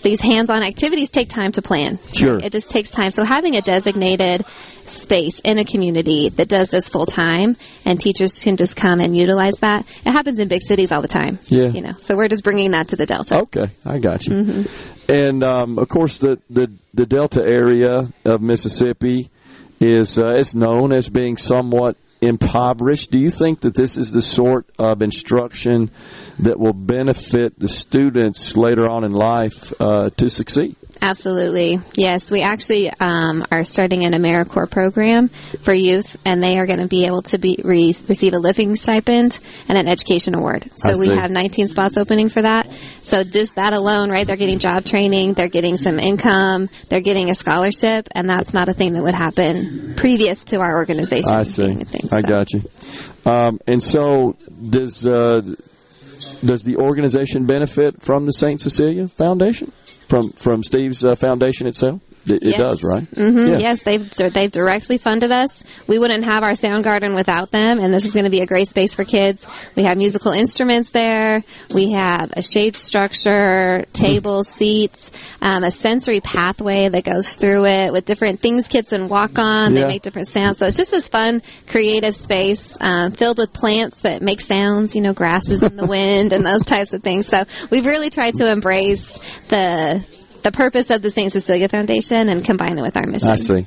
these hands-on activities take time to plan. Sure. It just takes time. So having a designated space in a community that does this full time and teachers can just come and utilize that. It happens in big cities all the time. Yeah. You know, so we're just bringing that to the Delta. Okay, I got you. Mhm. And um, of course, the, the the Delta area of Mississippi is uh, is known as being somewhat impoverished. Do you think that this is the sort of instruction that will benefit the students later on in life uh, to succeed? Absolutely. Yes, we actually um, are starting an AmeriCorps program for youth, and they are going to be able to be re- receive a living stipend and an education award. So we have 19 spots opening for that. So just that alone, right? They're getting job training, they're getting some income, they're getting a scholarship, and that's not a thing that would happen previous to our organization. I see. thing, I so. got you. Um, and so, does uh, does the organization benefit from the Saint Cecilia Foundation, from from Steve's uh, foundation itself? It, it Yes. does, right? hmm Yeah. Yes, they've they've directly funded us. We wouldn't have our sound garden without them, and this is going to be a great space for kids. We have musical instruments there. We have a shade structure, tables, seats, um, a sensory pathway that goes through it with different things kids can walk on. Yeah. They make different sounds. So it's just this fun, creative space um, filled with plants that make sounds. You know, grasses in the wind and those types of things. So we've really tried to embrace the the purpose of the St. Cecilia Foundation and combine it with our mission. I see.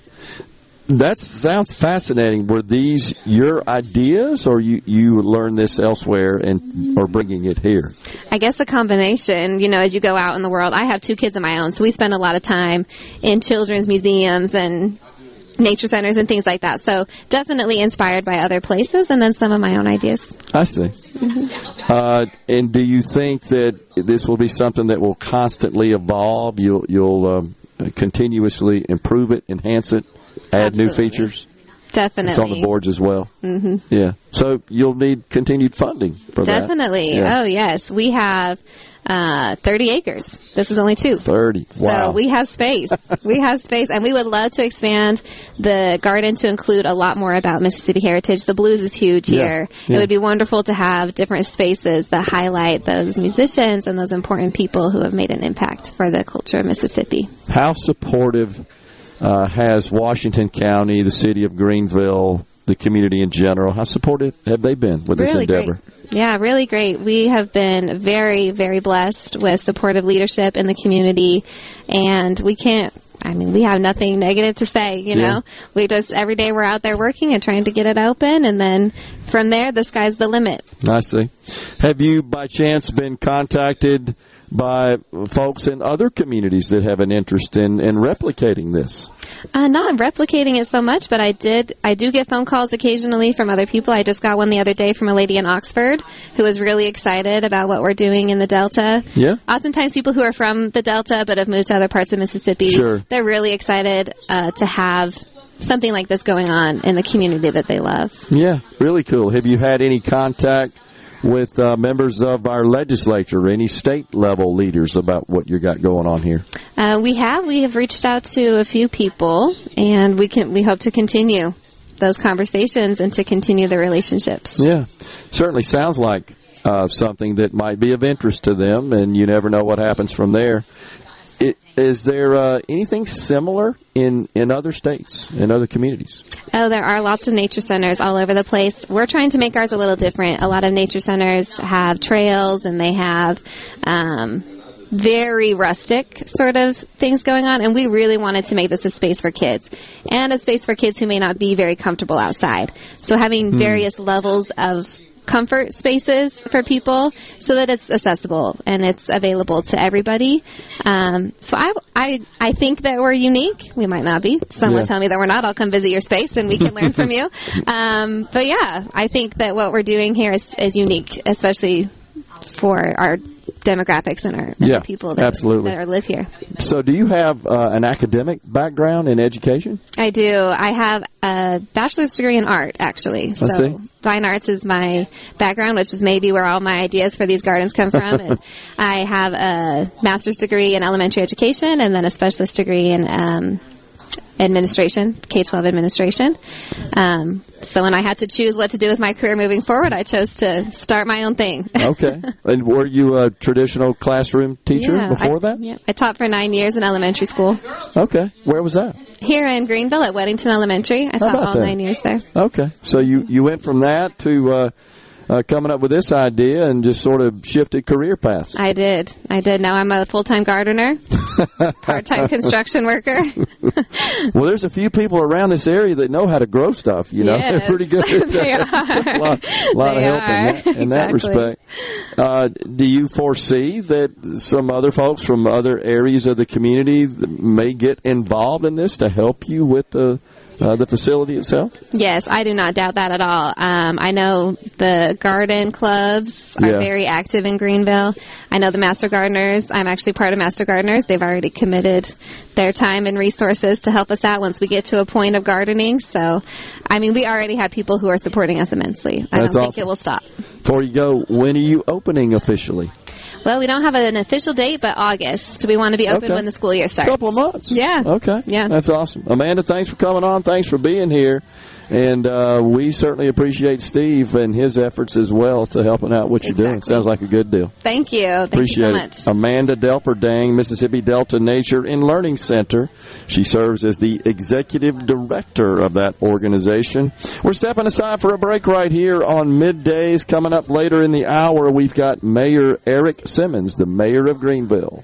That sounds fascinating. Were these your ideas, or you you learned this elsewhere and are bringing it here? I guess a combination, you know, as you go out in the world. I have two kids of my own, so we spend a lot of time in children's museums and nature centers and things like that. So definitely inspired by other places and then some of my own ideas. I see. Uh, and do you think that this will be something that will constantly evolve? You'll you'll um, continuously improve it, enhance it, add new features. Definitely. It's on the boards as well. hmm Yeah. So you'll need continued funding for that. Definitely. Yeah. Oh yes, we have uh, 30 acres. This is only two. Thirty. Wow. So we have space. we have space, and we would love to expand the garden to include a lot more about Mississippi heritage. The blues is huge Yeah, here. yeah. It would be wonderful to have different spaces that highlight those musicians and those important people who have made an impact for the culture of Mississippi. How supportive uh, has Washington County, the city of Greenville, the community in general? How supportive have they been with this Really great. Yeah, really great. We have been very, very blessed with supportive leadership in the community, and we can't. I mean, we have nothing negative to say. You Yeah. know, we just every day we're out there working and trying to get it open, and then from there, the sky's the limit. I see. Have you, by chance, been contacted by folks in other communities that have an interest in, in replicating this? Uh, not replicating it so much, but I did. I do get phone calls occasionally from other people. I just got one the other day from a lady in Oxford who was really excited about what we're doing in the Delta. Yeah. Oftentimes, people who are from the Delta but have moved to other parts of Mississippi, Sure. they're really excited uh, to have something like this going on in the community that they love. Yeah, really cool. Have you had any contact with uh, members of our legislature, any state level leaders about what you got going on here? Uh, we have we have reached out to a few people, and we can we hope to continue those conversations and to continue the relationships. Yeah, certainly sounds like uh, something that might be of interest to them, and you never know what happens from there. It, is there uh, anything similar in, in other states, in other communities? Oh, there are lots of nature centers all over the place. We're trying to make ours a little different. A lot of nature centers have trails and they have um, very rustic sort of things going on, and we really wanted to make this a space for kids and a space for kids who may not be very comfortable outside. So having Hmm. various levels of comfort spaces for people so that it's accessible and it's available to everybody. Um, so I, I, I think that we're unique. We might not be. Someone Yeah. tell me that we're not. I'll come visit your space and we can learn from you. Um, but yeah, I think that what we're doing here is, is unique, especially for our demographics and our and Yeah, the people that, absolutely. that are, live here. So, do you have uh, an academic background in education? I do. I have a bachelor's degree in art, actually. So see. fine arts is my background, which is maybe where all my ideas for these gardens come from. and I have a master's degree in elementary education and then a specialist degree in um, administration, K-12 administration. Um, so when I had to choose what to do with my career moving forward, I chose to start my own thing. Okay. and were you a traditional classroom teacher Yeah, before I, that? Yeah, I taught for nine years in elementary school. Okay. Where was that? Here in Greenville at Weddington Elementary. I How taught all that? nine years there. Okay. So you, you went from that to uh, uh, coming up with this idea and just sort of shifted career paths. I did. I did. Now I'm a full-time gardener, part-time construction worker. Well, there's a few people around this area that know how to grow stuff. You know, Yes, they're pretty good. At they that. are. a lot, lot of help in that, in that respect. Uh, do you foresee that some other folks from other areas of the community may get involved in this to help you with the uh, the facility itself? Yes, I do not doubt that at all. Um, I know the garden clubs are Yeah. very active in Greenville. I know the Master Gardeners. I'm actually part of Master Gardeners. They've already committed their time and resources to help us out once we get to a point of gardening. So, I mean, we already have people who are supporting us immensely. I That's don't think it will stop. Before you go, when are you opening officially? Well, we don't have an official date, but August. Do we want to be open Okay. when the school year starts. A couple of months. Yeah. Okay. Yeah. That's awesome. Amanda, thanks for coming on. Thanks for being here. And uh, we certainly appreciate Steve and his efforts as well to helping out what you're doing. Sounds like a good deal. Thank you. Thank Appreciate you so much. it. Amanda Delperdang, Mississippi Delta Nature and Learning Center. She serves as the executive director of that organization. We're stepping aside for a break right here on middays. Coming up later in the hour, we've got Mayor Errick Simmons, the mayor of Greenville.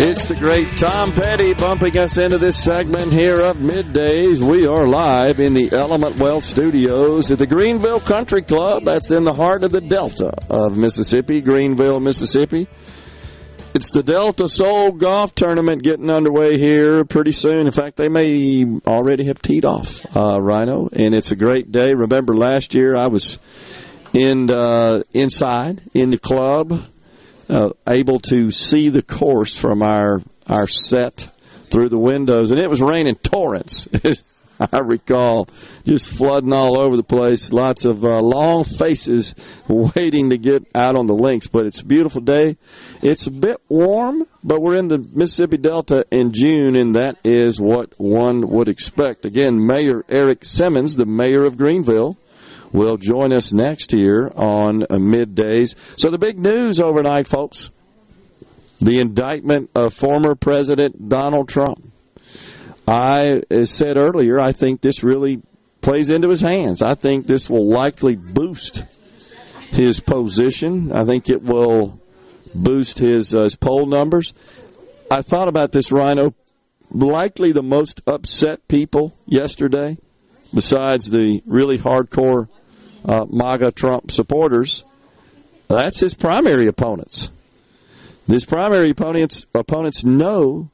It's the great Tom Petty bumping us into this segment here of Middays. We are live in the Element Wealth Studios at the Greenville Country Club. That's in the heart of the Delta of Mississippi, Greenville, Mississippi. It's the Delta Soul Golf Tournament getting underway here pretty soon. In fact, they may already have teed off, uh, Rhino, and it's a great day. Remember last year I was in uh, inside in the club, uh, able to see the course from our our set through the windows, and it was raining torrents. I recall just flooding all over the place. Lots of uh, long faces waiting to get out on the links, but it's a beautiful day. It's a bit warm, but we're in the Mississippi Delta in June, and that is what one would expect. Again, Mayor Errick Simmons, the mayor of Greenville, will join us next here on middays. So the big news overnight, folks. the indictment of former President Donald Trump. I said earlier, I think this really plays into his hands. I think this will likely boost his position. I think it will boost his, uh, his poll numbers. I thought about this, Rhino. Likely the most upset people yesterday, besides the really hardcore uh, MAGA Trump supporters, that's his primary opponents. His primary opponents opponents know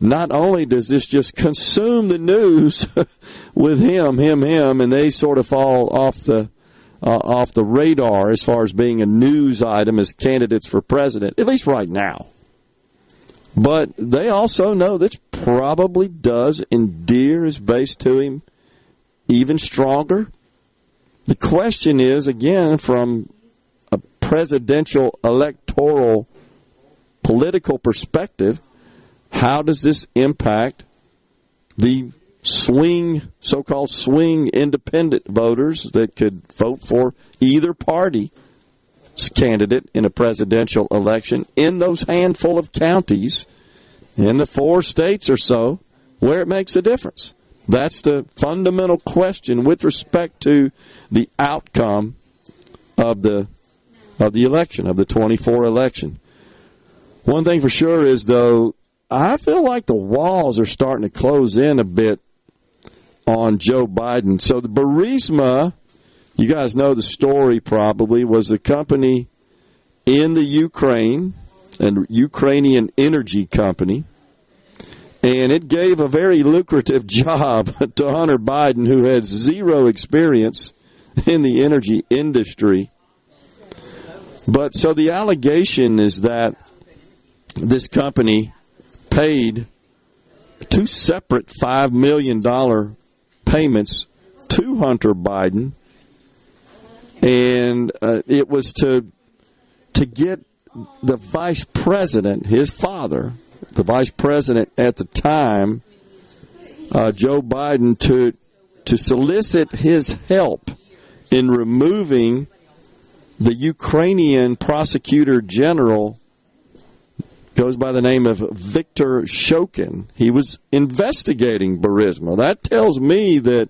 not only does this just consume the news with him, him, him, and they sort of fall off the uh, off the radar as far as being a news item as candidates for president, at least right now. But they also know this probably does endear his base to him even stronger. The question is, again, from a presidential electoral political perspective, how does this impact the swing, so-called swing independent voters that could vote for either party candidate in a presidential election in those handful of counties in the four states or so where it makes a difference. That's the fundamental question with respect to the outcome of the of the election of the 24 election. One thing for sure is though I feel like the walls are starting to close in a bit on Joe Biden. So the Burisma, you guys know the story probably, was a company in the Ukraine, an Ukrainian energy company, and it gave a very lucrative job to Hunter Biden, who has zero experience in the energy industry. But so the allegation is that this company paid two separate $5 million payments to Hunter Biden, and uh, it was to to get the vice president, his father, the vice president at the time, uh, Joe Biden, to to solicit his help in removing the Ukrainian prosecutor general goes by the name of Victor Shokin. He was investigating Burisma. That tells me that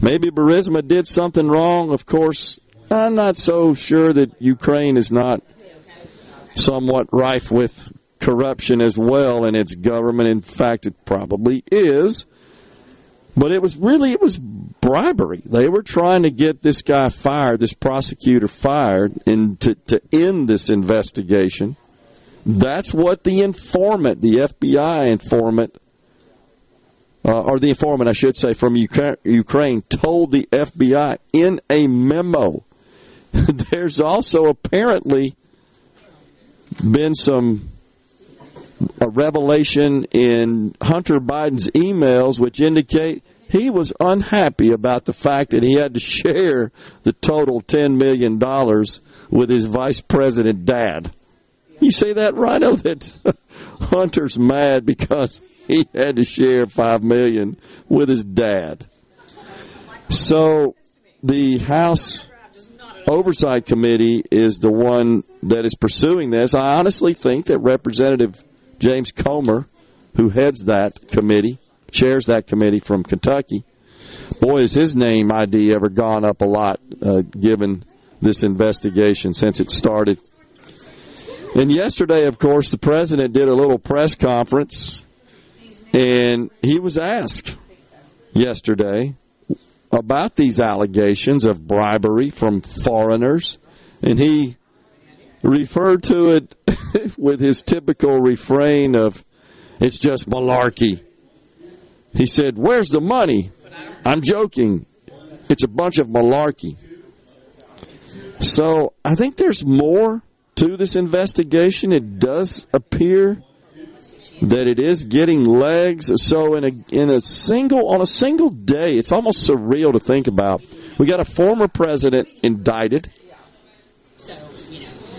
maybe Burisma did something wrong. Of course, I'm not so sure that Ukraine is not somewhat rife with corruption as well in its government. In fact, it probably is. But it was really it was bribery. They were trying to get this guy fired, this prosecutor fired, and to, to end this investigation. That's what the informant, the FBI informant, uh, or the informant, I should say, from Ukraine, told the FBI in a memo. There's also apparently been some a revelation in Hunter Biden's emails which indicate he was unhappy about the fact that he had to share the total $10 million with his vice president dad. You say that, Rhino? Oh, that Hunter's mad because he had to share five million with his dad. So the House Oversight Committee is the one that is pursuing this. I honestly think that Representative James Comer, who heads that committee, chairs that committee from Kentucky, boy, has his name ID ever gone up a lot uh, given this investigation since it started. And yesterday, of course, the president did a little press conference, and he was asked yesterday about these allegations of bribery from foreigners, and he referred to it with his typical refrain of, it's just malarkey. He said, Where's the money? I'm joking. It's a bunch of malarkey. So I think there's more to this investigation. It does appear that it is getting legs. So in a in a single on a single day, it's almost surreal to think about. We got a former president indicted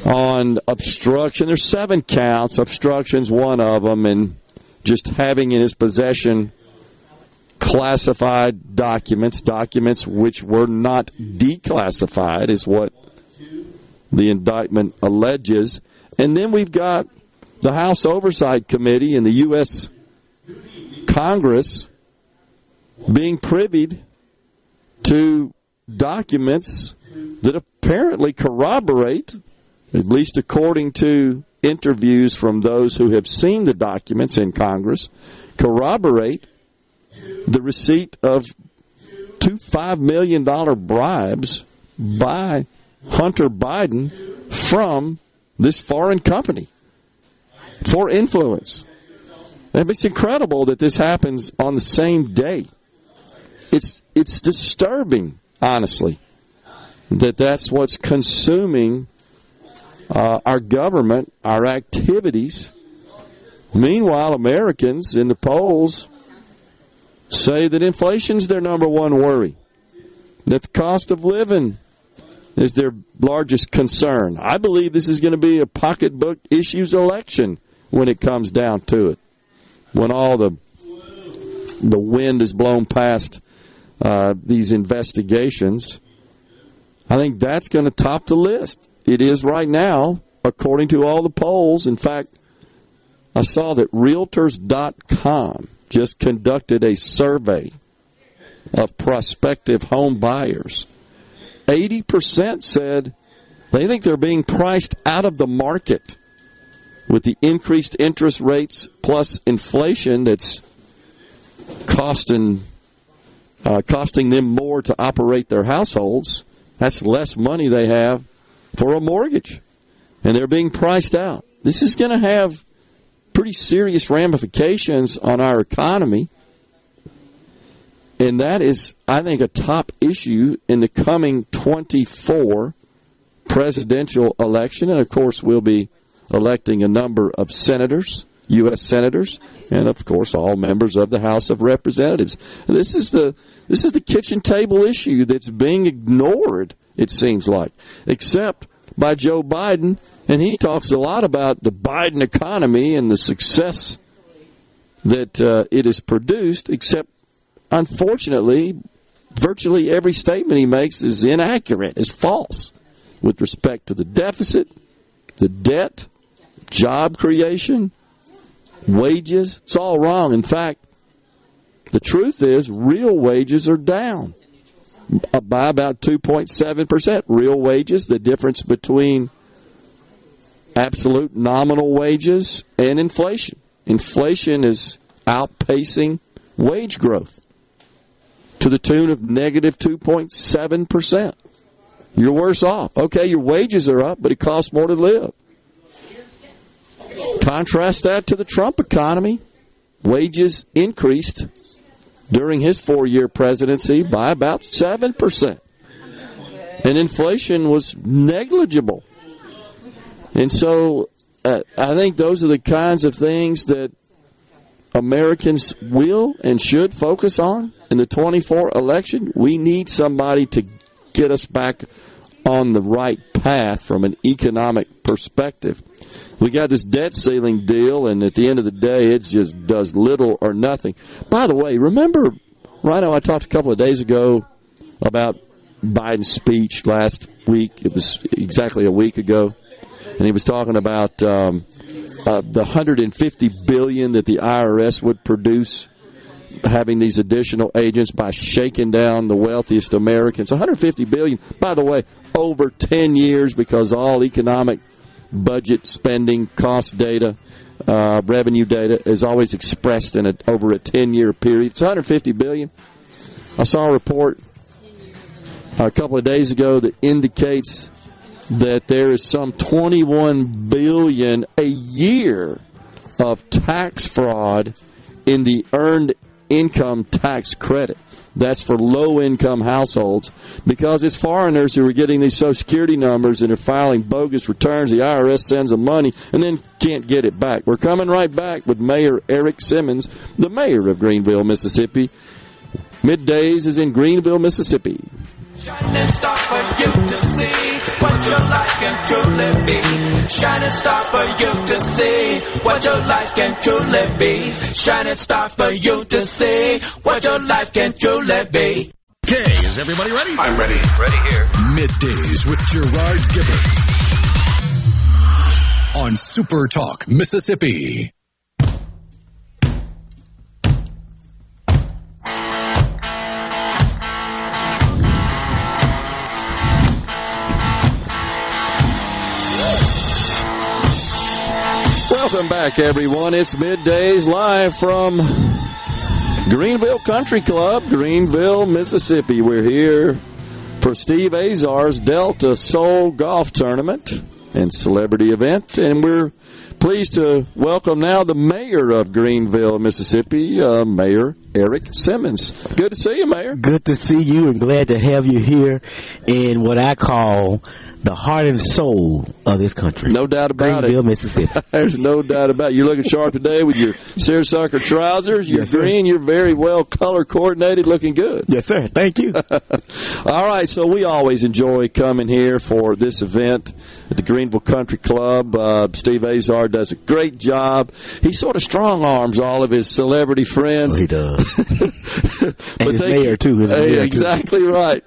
on obstruction. There's seven counts. Obstruction's one of them, and just having in his possession classified documents, documents which were not declassified, is what the indictment alleges. And then we've got the House Oversight Committee and the U.S. Congress being privy to documents that apparently corroborate, at least according to interviews from those who have seen the documents in Congress, corroborate the receipt of two $5 million bribes by Hunter Biden from this foreign company for influence. And it's incredible that this happens on the same day. It's it's disturbing, honestly, that that's what's consuming uh, our government, our activities. Meanwhile, Americans in the polls say that inflation's their number one worry, that the cost of living is their largest concern. I believe this is going to be a pocketbook issues election when it comes down to it. When all the the wind is blown past uh, these investigations, I think that's going to top the list. It is right now, according to all the polls. In fact, I saw that Realtors.com just conducted a survey of prospective home buyers. 80% said they think they're being priced out of the market with the increased interest rates plus inflation that's costing uh, costing them more to operate their households. That's less money they have for a mortgage, and they're being priced out. This is going to have pretty serious ramifications on our economy. And that is, I think, a top issue in the coming 24 presidential election. And of course, we'll be electing a number of senators, U.S. senators, and of course, all members of the House of Representatives. This is the this is the kitchen table issue that's being ignored. It seems like, except by Joe Biden, and he talks a lot about the Biden economy and the success that uh, it has produced. Except, unfortunately, virtually every statement he makes is inaccurate, is false with respect to the deficit, the debt, job creation, wages. It's all wrong. In fact, the truth is real wages are down by about 2.7%. Real wages, the difference between absolute nominal wages and inflation. Inflation is outpacing wage growth to the tune of negative 2.7%. You're worse off. Okay, your wages are up, but it costs more to live. Contrast that to the Trump economy. Wages increased during his four year presidency by about 7%. And inflation was negligible. And so uh, I think those are the kinds of things that Americans will and should focus on in the 24 election. We need somebody to get us back on the right path from an economic perspective. We got this debt ceiling deal, and at the end of the day, it just does little or nothing. By the way, remember, Rhino, I talked a couple of days ago about Biden's speech last week. It was exactly a week ago, and he was talking about um, uh, the 150 billion that the IRS would produce having these additional agents by shaking down the wealthiest Americans. 150 billion, by the way, over 10 years because all economic budget spending, cost data, uh, revenue data is always expressed in a, over a 10 year period. It's 150 billion. I saw a report a couple of days ago that indicates that there is some 21 billion a year of tax fraud in the earned income tax credit. That's for low income households because it's foreigners who are getting these Social Security numbers and are filing bogus returns. The IRS sends them money and then can't get it back. We're coming right back with Mayor Errick Simmons, the mayor of Greenville, Mississippi. Middays is in Greenville, Mississippi. Shining star for you to see what your life can truly be. Shining star for you to see what your life can truly be. Shining star for you to see what your life can truly be. Okay, is everybody ready? I'm ready. Ready here. Middays with Gerard Gibert. on Super Talk, Mississippi. Welcome back, everyone. It's middays live from Greenville Country Club, Greenville, Mississippi. We're here for Steve Azar's Delta Soul Golf Tournament and Celebrity Event, and we're pleased to welcome now the mayor of Greenville, Mississippi, uh, Mayor Errick Simmons. Good to see you, Mayor. Good to see you and glad to have you here in what I call the heart and soul of this country. No doubt about it. Greenville, it. Mississippi. There's no doubt about it. You're looking sharp today with your seersucker trousers. You're Yes, sir. green. You're very well color coordinated, looking good. Yes, sir. Thank you. All right, so we always enjoy coming here for this event at the Greenville Country Club. Uh, Steve Azar does a great job. He sort of strong arms all of his celebrity friends. he does. but they- mayor, too. Hey, mayor, too. exactly right.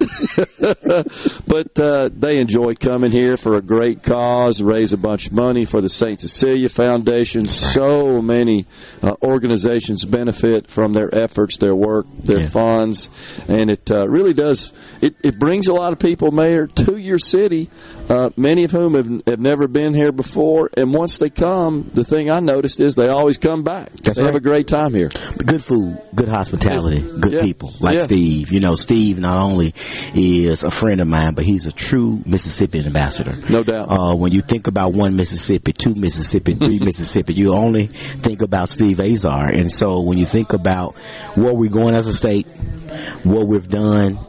but uh, they enjoy coming here for a great cause, raise a bunch of money for the St. Cecilia Foundation. So many uh, organizations benefit from their efforts, their work, their funds, and it uh, really does. It, it brings a lot of people, Mayor, to your city. Uh, many of whom have, have never been here before, and once they come, the thing I noticed is they always come back. That's they have a great time here. Good food, good hospitality, good Yeah. people like Yeah. Steve. You know, Steve not only is a friend of mine, but he's a true Mississippi ambassador. No doubt. Uh, when you think about one Mississippi, two Mississippi, three Mississippi, you only think about Steve Azar. And so when you think about where we're going as a state, what we've done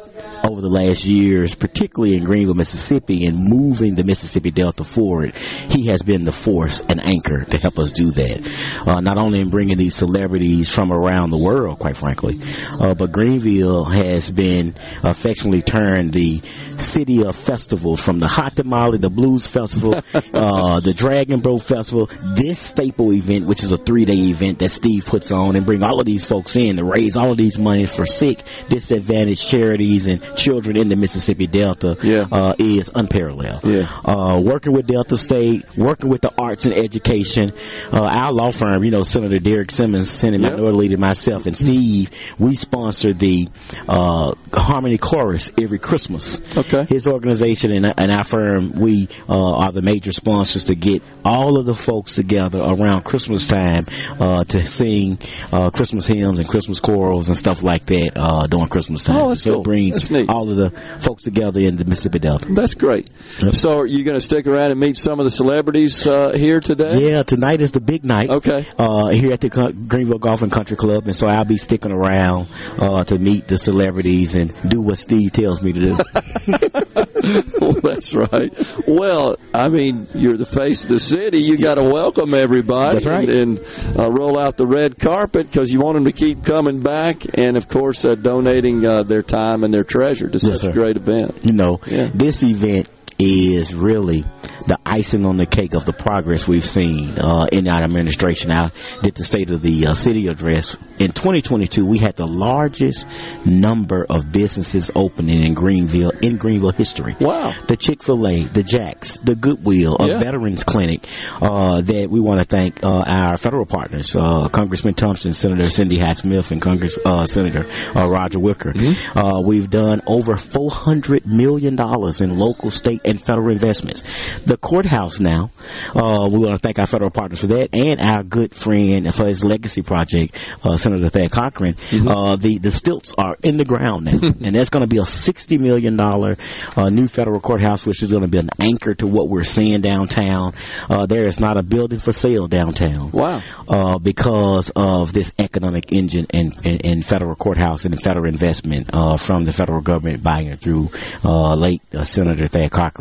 over the last years, particularly in Greenville, Mississippi, and moving the Mississippi Delta forward, he has been the force and anchor to help us do that. Uh, not only in bringing these celebrities from around the world, quite frankly, uh, but Greenville has been affectionately termed the city of festivals, from the Hot Tamale, the Blues Festival, uh, the Dragon Boat Festival, this staple event, which is a three-day event that Steve puts on, and bring all of these folks in to raise all of these monies for sick, disadvantaged charities and children in the Mississippi Delta uh, is unparalleled. Uh, working with Delta State, working with the arts and education, uh, our law firm, you know, Senator Derrick Simmons, Senate Minority Leader, myself, and Steve, we sponsor the uh, Harmony Chorus every Christmas. Okay. His organization and, and our firm, we uh, are the major sponsors to get all of the folks together around Christmas time uh, to sing uh, Christmas hymns and Christmas chorals and stuff like that uh, during Christmas time. Oh, that's so cool. it brings That's neat. all of the folks together in the Mississippi Delta. That's great. So, are you going to stick around and meet some of the celebrities uh, here today? Yeah, tonight is the big night. Okay. Uh, here at the Greenville Golf and Country Club, and so I'll be sticking around uh, to meet the celebrities and do what Steve tells me to do. well, that's right. Well, I mean, you're the face of the city. You got to welcome everybody right. and, and uh, roll out the red carpet because you want them to keep coming back, and of course, uh, donating uh, their time and their treasure to such a great event. you know, Yeah. this event is really the icing on the cake of the progress we've seen uh, in our administration. I did the state of the uh, city address in 2022. We had the largest number of businesses opening in Greenville in Greenville history. Wow! The Chick Fil A, the Jacks, the Goodwill, a Yeah. Veterans Clinic. Uh, that we want to thank uh, our federal partners, uh, Congressman Thompson, Senator Cindy Hyde Smith, and Congress uh, Senator uh, Roger Wicker. Mm-hmm. Uh, we've done over four hundred million dollars in local, state, and federal investments. The courthouse now, uh, we want to thank our federal partners for that, and our good friend for his legacy project, uh, Senator Thad Cochran. Mm-hmm. Uh, the the stilts are in the ground now, and that's going to be a sixty million dollar uh, new federal courthouse, which is going to be an anchor to what we're seeing downtown. Uh, there is not a building for sale downtown. Wow. Uh, because of this economic engine in, in, in federal courthouse and federal investment uh, from the federal government buying it through uh, late uh, Senator Thad Cochran.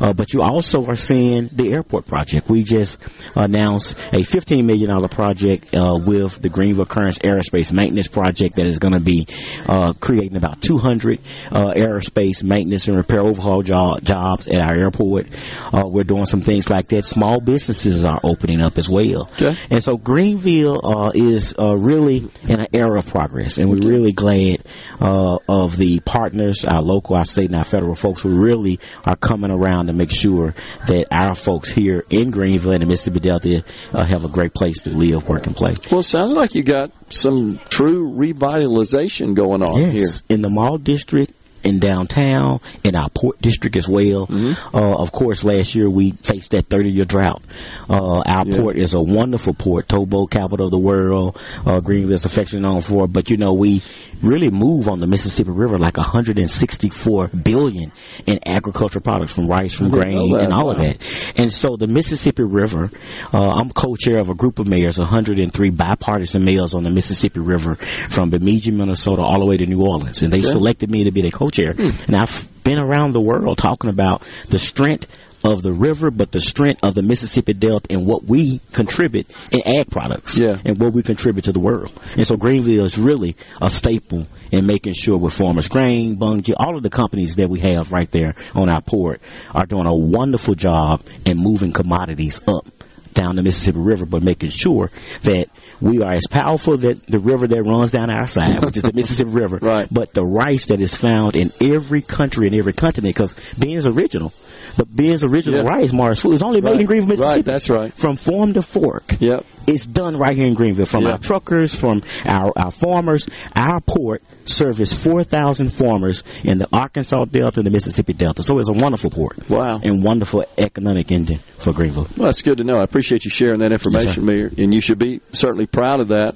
Uh, but you also are seeing the airport project. We just announced a $15 million project uh, with the Greenville Currents Aerospace Maintenance Project that is going to be uh, creating about 200 uh, aerospace maintenance and repair overhaul jo- jobs at our airport. Uh, we're doing some things like that. Small businesses are opening up as well. Okay. And so Greenville uh, is uh, really in an era of progress, and we're really glad uh, of the partners, our local, our state, and our federal folks who really are coming coming around to make sure that our folks here in Greenville and the Mississippi Delta uh, have a great place to live, work, and play. Well, it sounds like you got some true revitalization going on yes, here. in the mall district. In downtown, in our port district as well. Mm-hmm. Uh, of course, last year we faced that 30 year drought. Uh, our Yeah. port is a wonderful port, towboat capital of the world. Uh, Greenville is affectionately known for, but you know, we really move on the Mississippi River like 164 billion in agricultural products from rice, from grain, and all of that. And so the Mississippi River, uh, I'm co-chair of a group of mayors, 103 bipartisan mayors on the Mississippi River from Bemidji, Minnesota, all the way to New Orleans. And they selected me to be their co-chair. And I've been around the world talking about the strength of the river, but the strength of the Mississippi Delta and what we contribute in ag products Yeah. and what we contribute to the world. And so Greenville is really a staple in making sure with Farmers Grain, Bunge, all of the companies that we have right there on our port are doing a wonderful job in moving commodities up down the Mississippi River, but making sure that we are as powerful that the river that runs down our side, which is the Mississippi River, Right. but the rice that is found in every country and every continent, because Ben's original, but Ben's original Yeah. rice, Mars food, is only made Right. in Greenville, Mississippi. Right, that's right. From farm to fork. Yep. It's done right here in Greenville from Yeah. our truckers, from our, our farmers. Our port service 4,000 farmers in the Arkansas Delta and the Mississippi Delta. So it's a wonderful port. Wow. And wonderful economic engine for Greenville. Well, that's good to know. I appreciate you sharing that information, Mayor, and you should be certainly proud of that.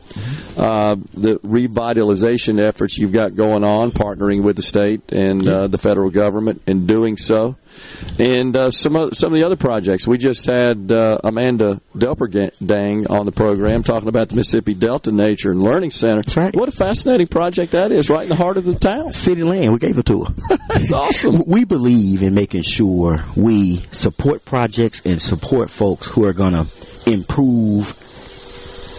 Uh, the revitalization efforts you've got going on, partnering with the state and uh, the federal government in doing so, and uh, some of, some of the other projects. We just had uh, Amanda Delperdang on the program talking about the Mississippi Delta Nature and Learning Center. That's right. What a fascinating project that is, right in the heart of the town. City land, we gave it to her. That's awesome. We believe in making sure we support projects and support folks who are going to improve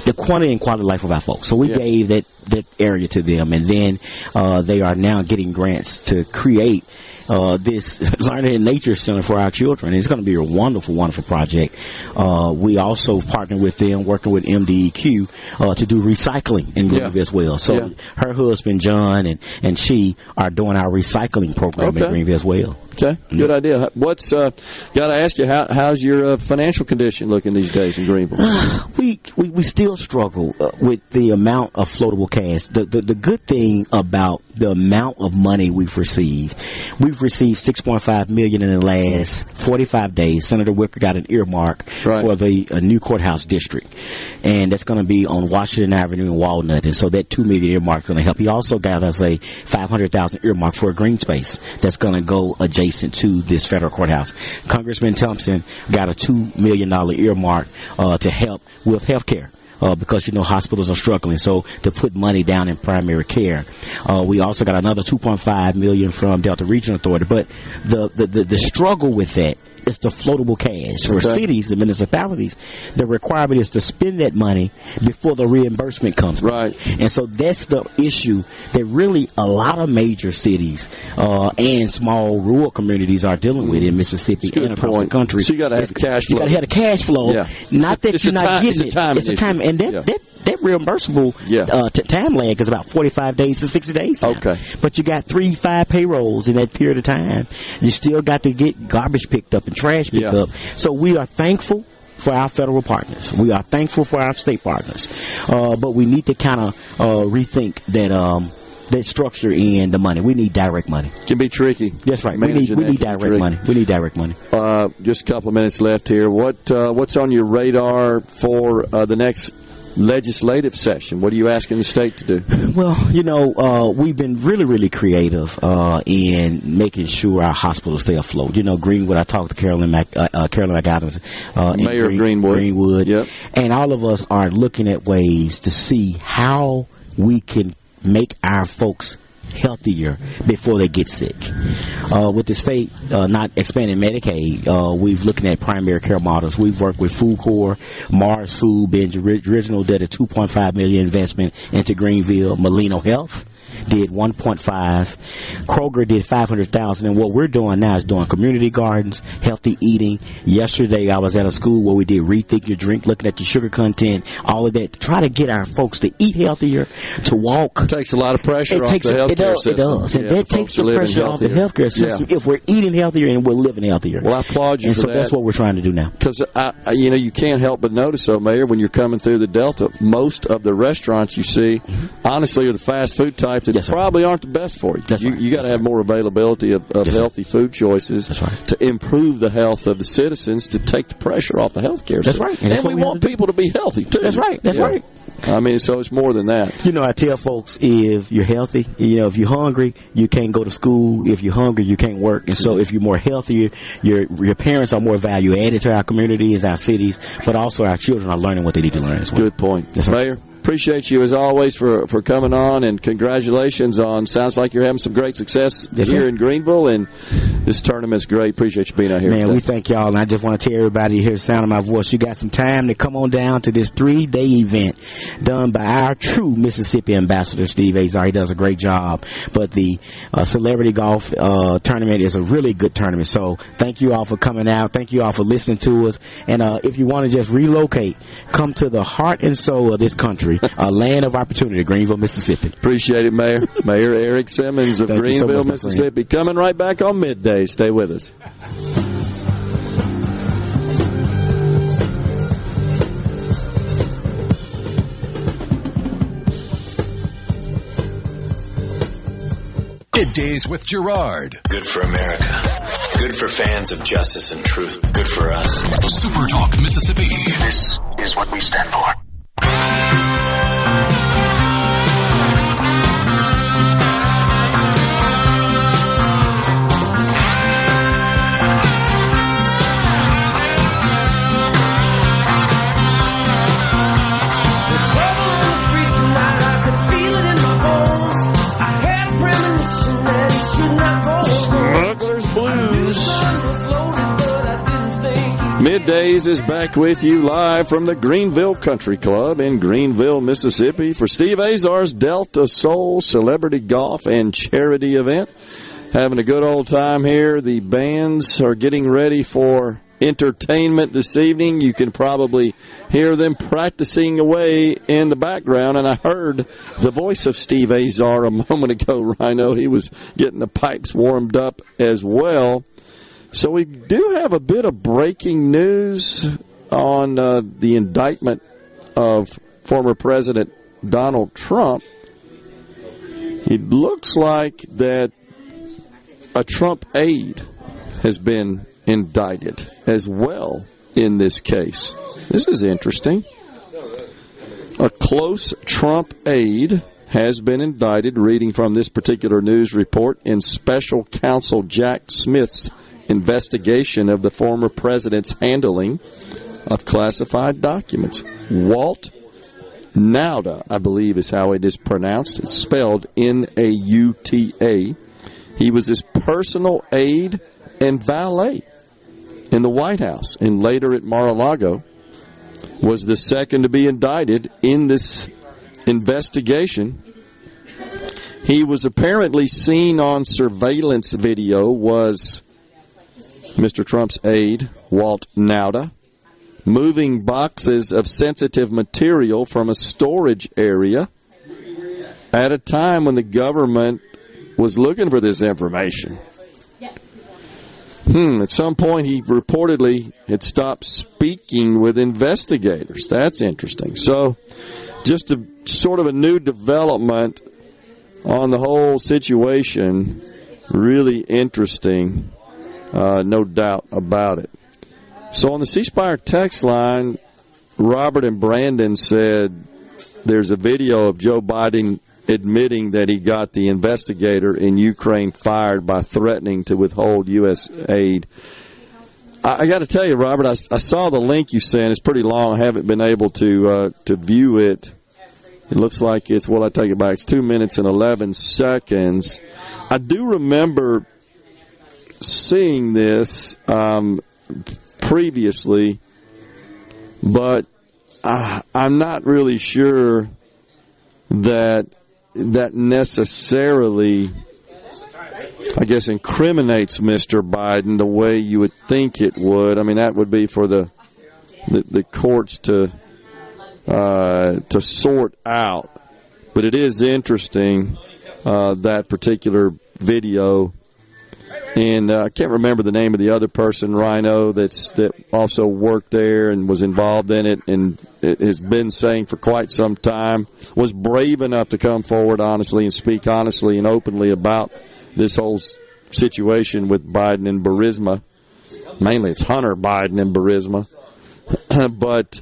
the quantity and quality of life of our folks. So we Yeah. gave that, that area to them, and then uh, they are now getting grants to create uh, this learning and nature center for our children. It's going to be a wonderful, wonderful project. Uh, we also partner with them, working with MDEQ uh, to do recycling in Yeah. Greenville as well. So Yeah. her husband John and and she are doing our recycling program Okay. in Greenville as well. Okay, good idea. What's uh, got to ask you? How, how's your uh, financial condition looking these days in Greenville? we, we we still struggle uh, with the amount of floatable cash. The, the the good thing about the amount of money we've received, we've received six point five million in the last forty five days. Senator Wicker got an earmark Right. for the uh, new courthouse district, and that's going to be on Washington Avenue in Walnut. And so that two million earmark is going to help. He also got us a five hundred thousand earmark for a green space that's going to go adjacent to this federal courthouse. Congressman Thompson got a two million dollar earmark uh, to help with health care. Uh, because you know hospitals are struggling, so to put money down in primary care, uh, we also got another 2.5 million from Delta Regional Authority. But the the, the, the struggle with that is the floatable cash for Okay. cities and municipalities. The requirement is to spend that money before the reimbursement comes. Right. And so that's the issue that really a lot of major cities uh, and small rural communities are dealing with in Mississippi It's a and across point. the country. So you gotta have It's- the cash You got to have the cash flow. Yeah. Not that It's you're not time- getting it's a it. timing it's a time, and that Yeah. that that reimbursable Yeah. uh, t- time lag is about 45 days to 60 days. now. Okay. But you got three, five payrolls in that period of time. You still got to get garbage picked up and trash picked Yeah. So we are thankful for our federal partners. We are thankful for our state partners. Uh, but we need to kind of uh, rethink that um, that structure and the money. We need direct money. Can be tricky. That's right. We need we need direct money. We need direct money. Uh, just a couple of minutes left here. What uh, what's on your radar for uh, the next legislative session? What are you asking the state to do? Well, you know, uh, we've been really, really creative uh, in making sure our hospitals stay afloat. You know, Greenwood. I talked to Carolyn Mac, uh, uh, Carolyn McAdams, uh, Mayor of Greenwood. Greenwood, Yep. and all of us are looking at ways to see how we can make our folks healthier before they get sick. Uh, with the state uh, not expanding Medicaid, uh, we've looking at primary care models. We've worked with Food Corps, Mars Food, ori- original did a 2.5 million investment into Greenville, Molina Health did 1.5. Kroger did 500,000. And what we're doing now is doing community gardens, healthy eating. Yesterday, I was at a school where we did rethink your drink, looking at your sugar content, all of that, to try to get our folks to eat healthier, to walk. It takes a lot of pressure It off takes the it healthcare does, system. It does, and Yeah, that takes the pressure off the healthier. healthcare system. Yeah. If we're eating healthier and we're living healthier, Well, I applaud you and for so that. that's what we're trying to do now. Because you know, you can't help but notice, though, Mayor, when you're coming through the Delta, most of the restaurants you see, mm-hmm. honestly, are the fast food type that probably aren't the best for you. you you got to have more availability of, of healthy food choices to improve the health of the citizens to take the pressure off the healthcare That's system. right. And And, we we want people to be healthy too. That's right. That's Yeah. right. I mean, so it's more than that. You know, I tell folks if you're healthy, you know, if you're hungry, you can't go to school. If you're hungry, you can't work. And so, if you're more healthier, your your parents are more value added to our communities, our cities, but also our children are learning what they need to learn as well. Good point, Mayor. Appreciate you as always for, for coming on and congratulations on sounds like you're having some great success Yes, here sir. in Greenville and this tournament's great. Appreciate you being out here. Man, today. we thank y'all, and I just want to tell everybody hear sound of my voice. You got some time to come on down to this three day event done by our true Mississippi ambassador, Steve Azar. He does a great job. But the uh, celebrity golf uh, tournament is a really good tournament. So thank you all for coming out. Thank you all for listening to us. And uh, if you want to just relocate, come to the heart and soul of this country, a land of opportunity, Greenville, Mississippi. Appreciate it, Mayor. Mayor Errick Simmons of Thank you so Greenville, much. Mississippi. Coming right back on midday. Stay with us. Middays with Gerard. Good for America. Good for fans of justice and truth. Good for us. Super Talk Mississippi. This is what we stand for. Middays is back with you live from the Greenville Country Club in Greenville, Mississippi for Steve Azar's Delta Soul Celebrity Golf and Charity event. Having a good old time here. The bands are getting ready for entertainment this evening. You can probably hear them practicing away in the background. And I heard the voice of Steve Azar a moment ago, Rhino. He was getting the pipes warmed up as well. So we do have a bit of breaking news on uh, the indictment of former President Donald Trump. It looks like that a Trump aide has been indicted as well in this case. This is interesting. A close Trump aide has been indicted, reading from this particular news report, in special counsel Jack Smith's investigation of the former president's handling of classified documents. Walt Nauta, I believe is how it is pronounced. It's spelled N A U T A. He was his personal aide and valet in the White House and later at Mar-a-Lago was the second to be indicted in this investigation. He was apparently seen on surveillance video was Mr. Trump's aide, Walt Nauta, moving boxes of sensitive material from a storage area at a time when the government was looking for this information. Hmm, at some point he reportedly had stopped speaking with investigators. That's interesting. So, just a sort of a new development on the whole situation. Really interesting, uh, no doubt about it. So, on the C Spire text line, Robert and Brandon said there's a video of Joe Biden admitting that he got the investigator in Ukraine fired by threatening to withhold U.S. aid. I, I got to tell you, Robert, I, I saw the link you sent. It's pretty long. I haven't been able to uh, to view it. It looks like it's well. I take it back. It's two minutes and eleven seconds. I do remember seeing this um, previously, but I, I'm not really sure that that necessarily, I guess, incriminates Mr. Biden the way you would think it would. I mean, that would be for the the, the courts to uh, to sort out. But it is interesting uh, that particular video, and uh, I can't remember the name of the other person, Rhino, that's that also worked there and was involved in it, and it has been saying for quite some time was brave enough to come forward honestly and speak honestly and openly about this whole situation with Biden and Burisma. Mainly, it's Hunter Biden and Burisma, but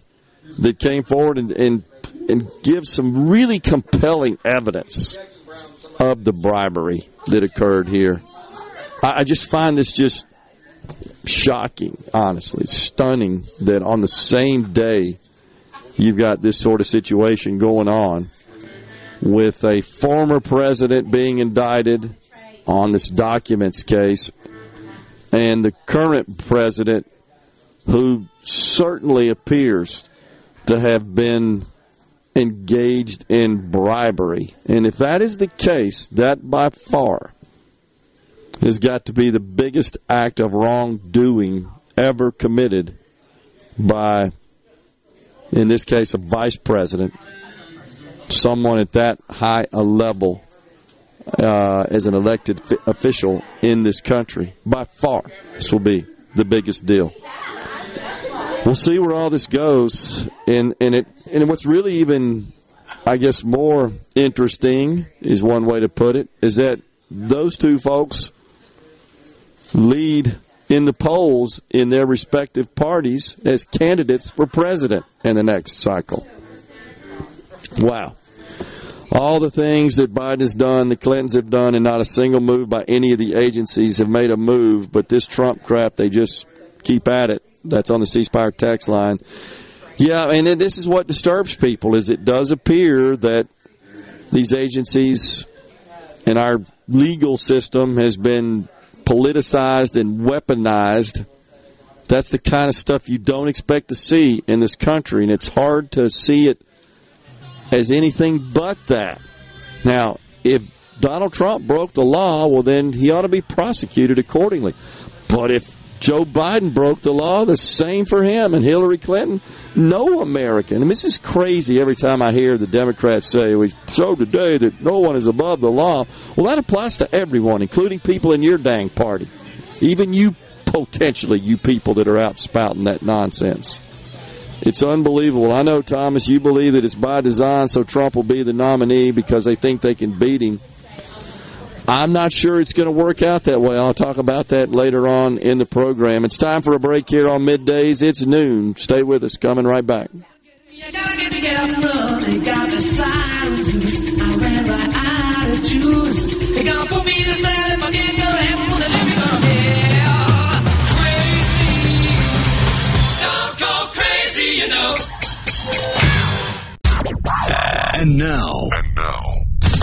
that came forward and, and and give some really compelling evidence of the bribery that occurred here. I, I just find this just shocking, honestly, stunning that on the same day you've got this sort of situation going on with a former president being indicted on this documents case and the current president who certainly appears to have been engaged in bribery. And if that is the case, that by far has got to be the biggest act of wrongdoing ever committed by, in this case, a vice president, someone at that high a level uh, as an elected fi- official in this country. By far, this will be the biggest deal. We'll see where all this goes, and and it and what's really even, I guess, more interesting is one way to put it is that those two folks lead in the polls in their respective parties as candidates for president in the next cycle. Wow. All the things that Biden has done, the Clintons have done, and not a single move by any of the agencies have made a move, but this Trump crap, they just keep at it. That's on the C Spire text line. Yeah, and this is what disturbs people is it does appear that these agencies and our legal system has been politicized and weaponized. That's the kind of stuff you don't expect to see in this country, and it's hard to see it as anything but that. Now, if Donald Trump broke the law, well, then he ought to be prosecuted accordingly. But if Joe Biden broke the law, the same for him and Hillary Clinton. No American. And this is crazy every time I hear the Democrats say, we showed today that no one is above the law. Well, that applies to everyone, including people in your dang party. Even you, potentially, you people that are out spouting that nonsense. It's unbelievable. I know, Thomas, you believe that it's by design so Trump will be the nominee because they think they can beat him. I'm not sure it's going to work out that way. I'll talk about that later on in the program. It's time for a break here on middays. It's noon. Stay with us. Coming right back. You gotta get together, they got the sirens. I ran right out of juice. They gonna put me in a cell if I can't go heaven for the living of hell. Crazy, don't go crazy, you know. And now, and now,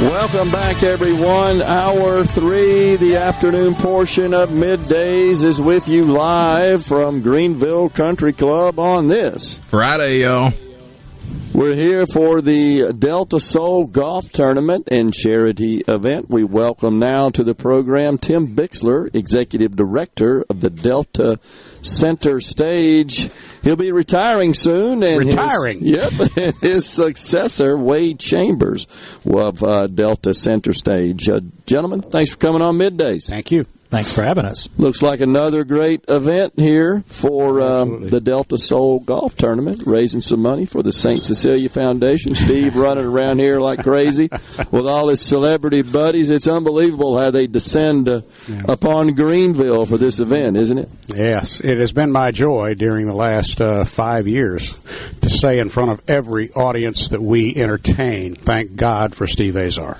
Welcome back, everyone. Hour three, the afternoon portion of middays is with you live from Greenville Country Club on this Friday, y'all. We're here for the Delta Soul Golf Tournament and Charity Event. We welcome now to the program Tim Bixler, Executive Director of the Delta Center Stage. He'll be retiring soon. And his- Retiring? yep. and His successor, Wade Chambers of uh, Delta Center Stage. Uh, gentlemen, thanks for coming on Middays. Thank you. Thanks for having us. Looks like another great event here for um, the Delta Soul Golf Tournament, raising some money for the St. Cecilia Foundation. Steve running around here like crazy with all his celebrity buddies. It's unbelievable how they descend uh, upon Greenville for this event, isn't it? Yes, it has been my joy during the last uh, five years to say in front of every audience that we entertain, thank God for Steve Azar.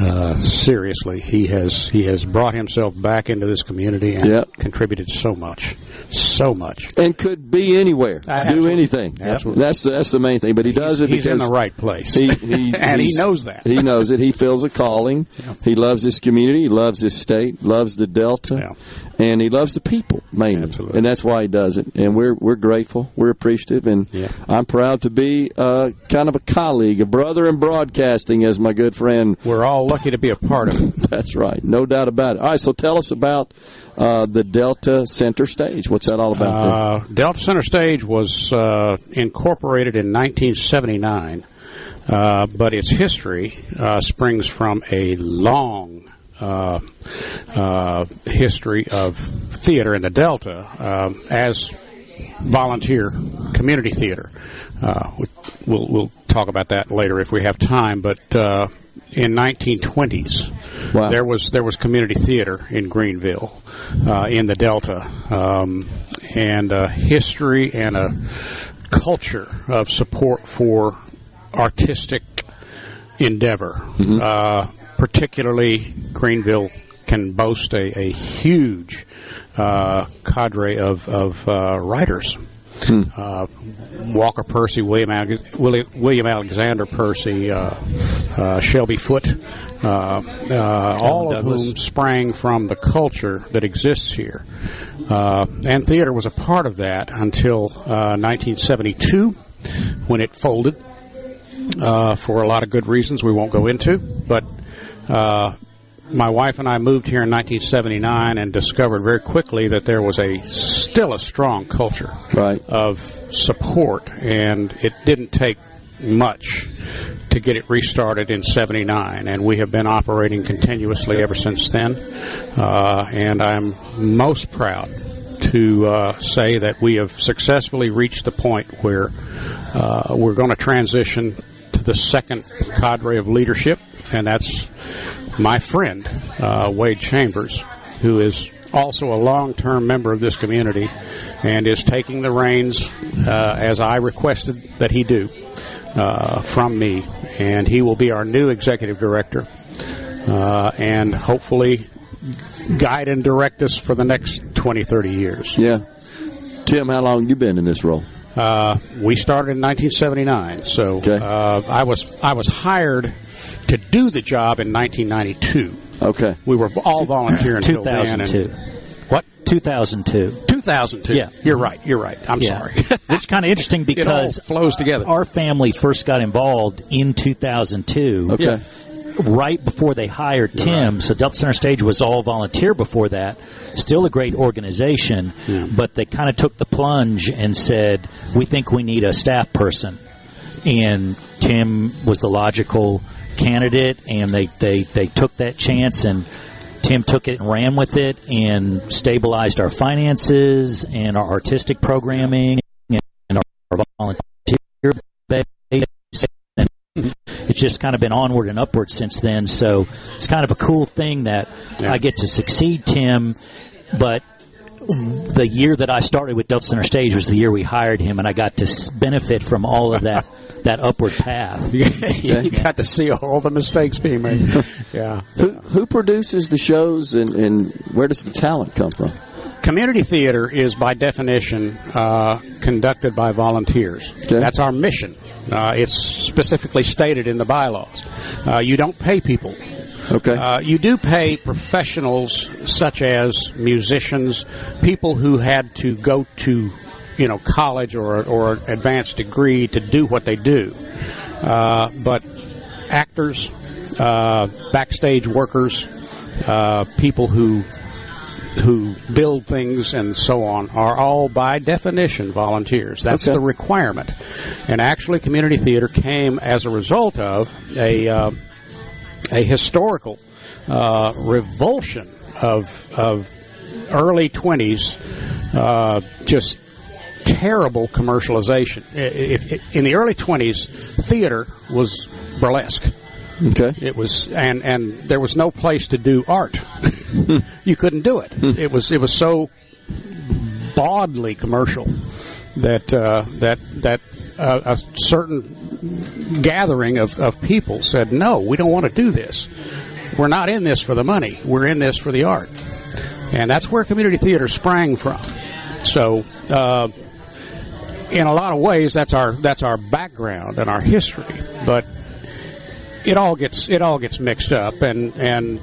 Uh, seriously, he has he has brought himself back into this community and Yep. contributed so much, so much. and could be anywhere, do Absolutely. anything. Absolutely. That's that's the main thing. But he does it he's in the right place. He, he And he knows that. He knows it. He feels a calling. He loves this community. He loves this state. Loves the Delta, and he loves the people mainly. And that's why he does it. And we're we're grateful. We're appreciative, and I'm proud to be uh, kind of a colleague, a brother in broadcasting, as my good friend. We're all lucky to be a part of it. That's right, no doubt about it. All right, so tell us about uh, the Delta Center Stage. What's that all about? Uh, Delta Center Stage was uh, incorporated in 1979, uh, but its history uh, springs from a long uh, uh, history of theater in the Delta uh, as volunteer community theater. Uh, we- we'll, we'll talk about that later if we have time, but uh, in 1920s there was there was community theater in Greenville uh, in the Delta, um, and a history and a culture of support for artistic endeavor. Uh, particularly, Greenville can boast a, a huge uh, cadre of, of uh, writers. Uh, Walker Percy, William, Alex- Willi- William Alexander Percy, uh, uh, Shelby Foote, uh, uh, all of whom sprang from the culture that exists here. Uh, and theater was a part of that until uh, 1972 when it folded uh, for a lot of good reasons we won't go into. But uh, my wife and I moved here in 1979 and discovered very quickly that there was a still a strong culture of support, and it didn't take much to get it restarted in 79 and we have been operating continuously ever since then. Uh, and I'm most proud to uh, say that we have successfully reached the point where uh, we're going to transition to the second cadre of leadership, and that's my friend uh, Wade Chambers, who is also a long-term member of this community and is taking the reins uh, as I requested that he do uh, from me, and he will be our new executive director, uh, and hopefully guide and direct us for the next 20, 30 years. Yeah. Tim, how long you been in this role? Uh, we started in 1979, so uh, I was I was hired to do the job in 1992. Okay, we were all volunteer until then. and- 2002. What? 2002. 2002. Yeah. You're right. You're right. I'm Yeah. sorry. It's kind of interesting It all because flows together. Our family first got involved in 2002. Okay. Right before they hired Tim, so Delta Center Stage was all volunteer before that. Still a great organization, but they kind of took the plunge and said, "We think we need a staff person," and Tim was the logical candidate, and they they they took that chance and. Tim took it and ran with it and stabilized our finances and our artistic programming and our volunteer base. It's just kind of been onward and upward since then. So it's kind of a cool thing that I get to succeed Tim, but the year that I started with Delta Center Stage was the year we hired him, and I got to benefit from all of that that upward path. you got to see all the mistakes being made. yeah. Who, who produces the shows and, and where does the talent come from? Community theater is, by definition, uh, conducted by volunteers. That's our mission. Uh, it's specifically stated in the bylaws. Uh, you don't pay people. Okay. Uh, you do pay professionals such as musicians, people who had to go to, you know, college or or advanced degree to do what they do. Uh, but actors, uh, backstage workers, uh, people who who build things and so on are all by definition volunteers. That's Okay. the requirement. And actually, community theater came as a result of a uh, a historical uh, revulsion of of early twenties, uh, just terrible commercialization. If, if, in the early twenties, theater was burlesque. Okay. It was, and and there was no place to do art. you couldn't do it. It was it was so bawdly commercial that uh, that that uh, a certain gathering of, of people said, "No, we don't want to do this." we're not in this for the money. We're in this for the art, and that's where community theater sprang from. So, uh, in a lot of ways, that's our that's our background and our history. But it all gets it all gets mixed up, and and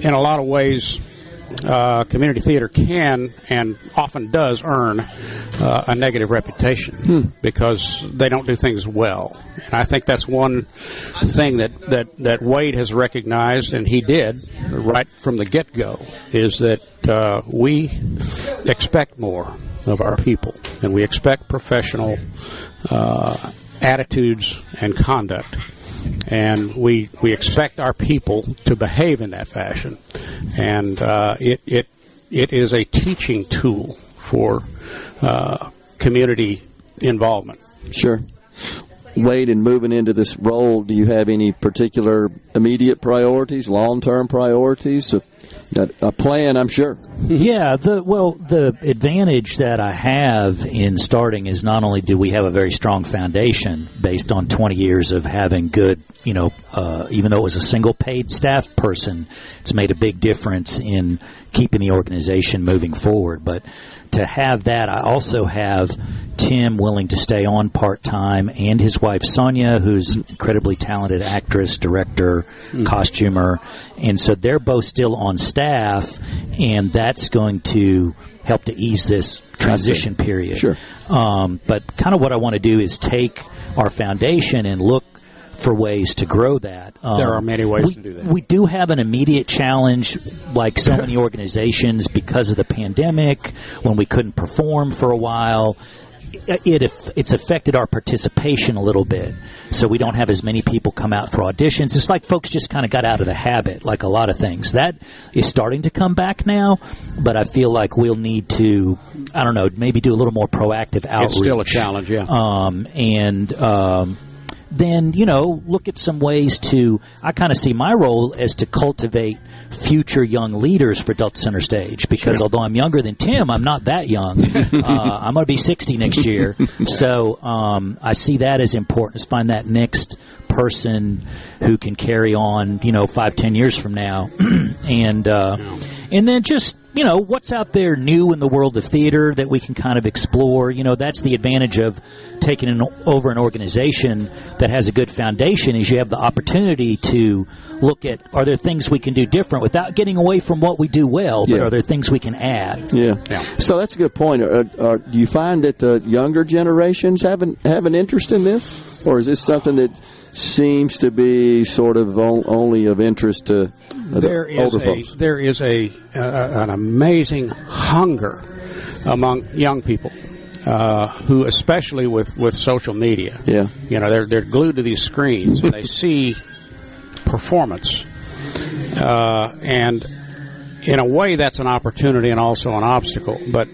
in a lot of ways, uh, community theater can and often does earn uh, a negative reputation because they don't do things well. And I think that's one thing that, that, that Wade has recognized, and he did right from the get go, is that uh, we expect more of our people, and we expect professional uh, attitudes and conduct and we we expect our people to behave in that fashion, and uh, it it it is a teaching tool for uh, community involvement. Sure. Wade, in moving into this role, do you have any particular immediate priorities, long term priorities? A, plan, I'm sure. yeah, the well, the advantage that I have in starting is not only do we have a very strong foundation based on 20 years of having good, you know, uh, even though it was a single paid staff person, it's made a big difference in keeping the organization moving forward. But to have that, I also have Tim willing to stay on part time, and his wife Sonia, who's an incredibly talented actress, director, costumer, and so they're both still on staff, and that's going to help to ease this transition period. Sure. Um, but kind of what I want to do is take our foundation and look for ways to grow that. Um, There are many ways we, to do that. We do have an immediate challenge, like so many organizations, because of the pandemic, when we couldn't perform for a while. It, it it's affected our participation a little bit, so we don't have as many people come out for auditions. It's like folks just kind of got out of the habit, like a lot of things. That is starting to come back now, but I feel like we'll need to, I don't know, maybe do a little more proactive outreach. It's still a challenge, yeah. Um, and um, then you know look at some ways to. I kind of see my role as to cultivate future young leaders for Delta Center Stage because Sure. although I'm younger than Tim, I'm not that young. uh, I'm going to be 60 next year, so um, I see that as important. Is find that next person who can carry on, you know, five, ten years from now, and uh, and then just you know what's out there new in the world of theater that we can kind of explore. You know, that's the advantage of taking an, over an organization that has a good foundation is you have the opportunity to look at are there things we can do different without getting away from what we do well, but Yeah. are there things we can add? Yeah. yeah. So that's a good point. Uh, uh, do you find that the younger generations have an, have an interest in this? Or is this something that seems to be sort of only of interest to uh, the There is older a folks? there is a uh, an amazing hunger among young people. Uh, who, especially with, with social media, Yeah. you know, they're they're glued to these screens and they see performance, uh, and in a way, that's an opportunity and also an obstacle. But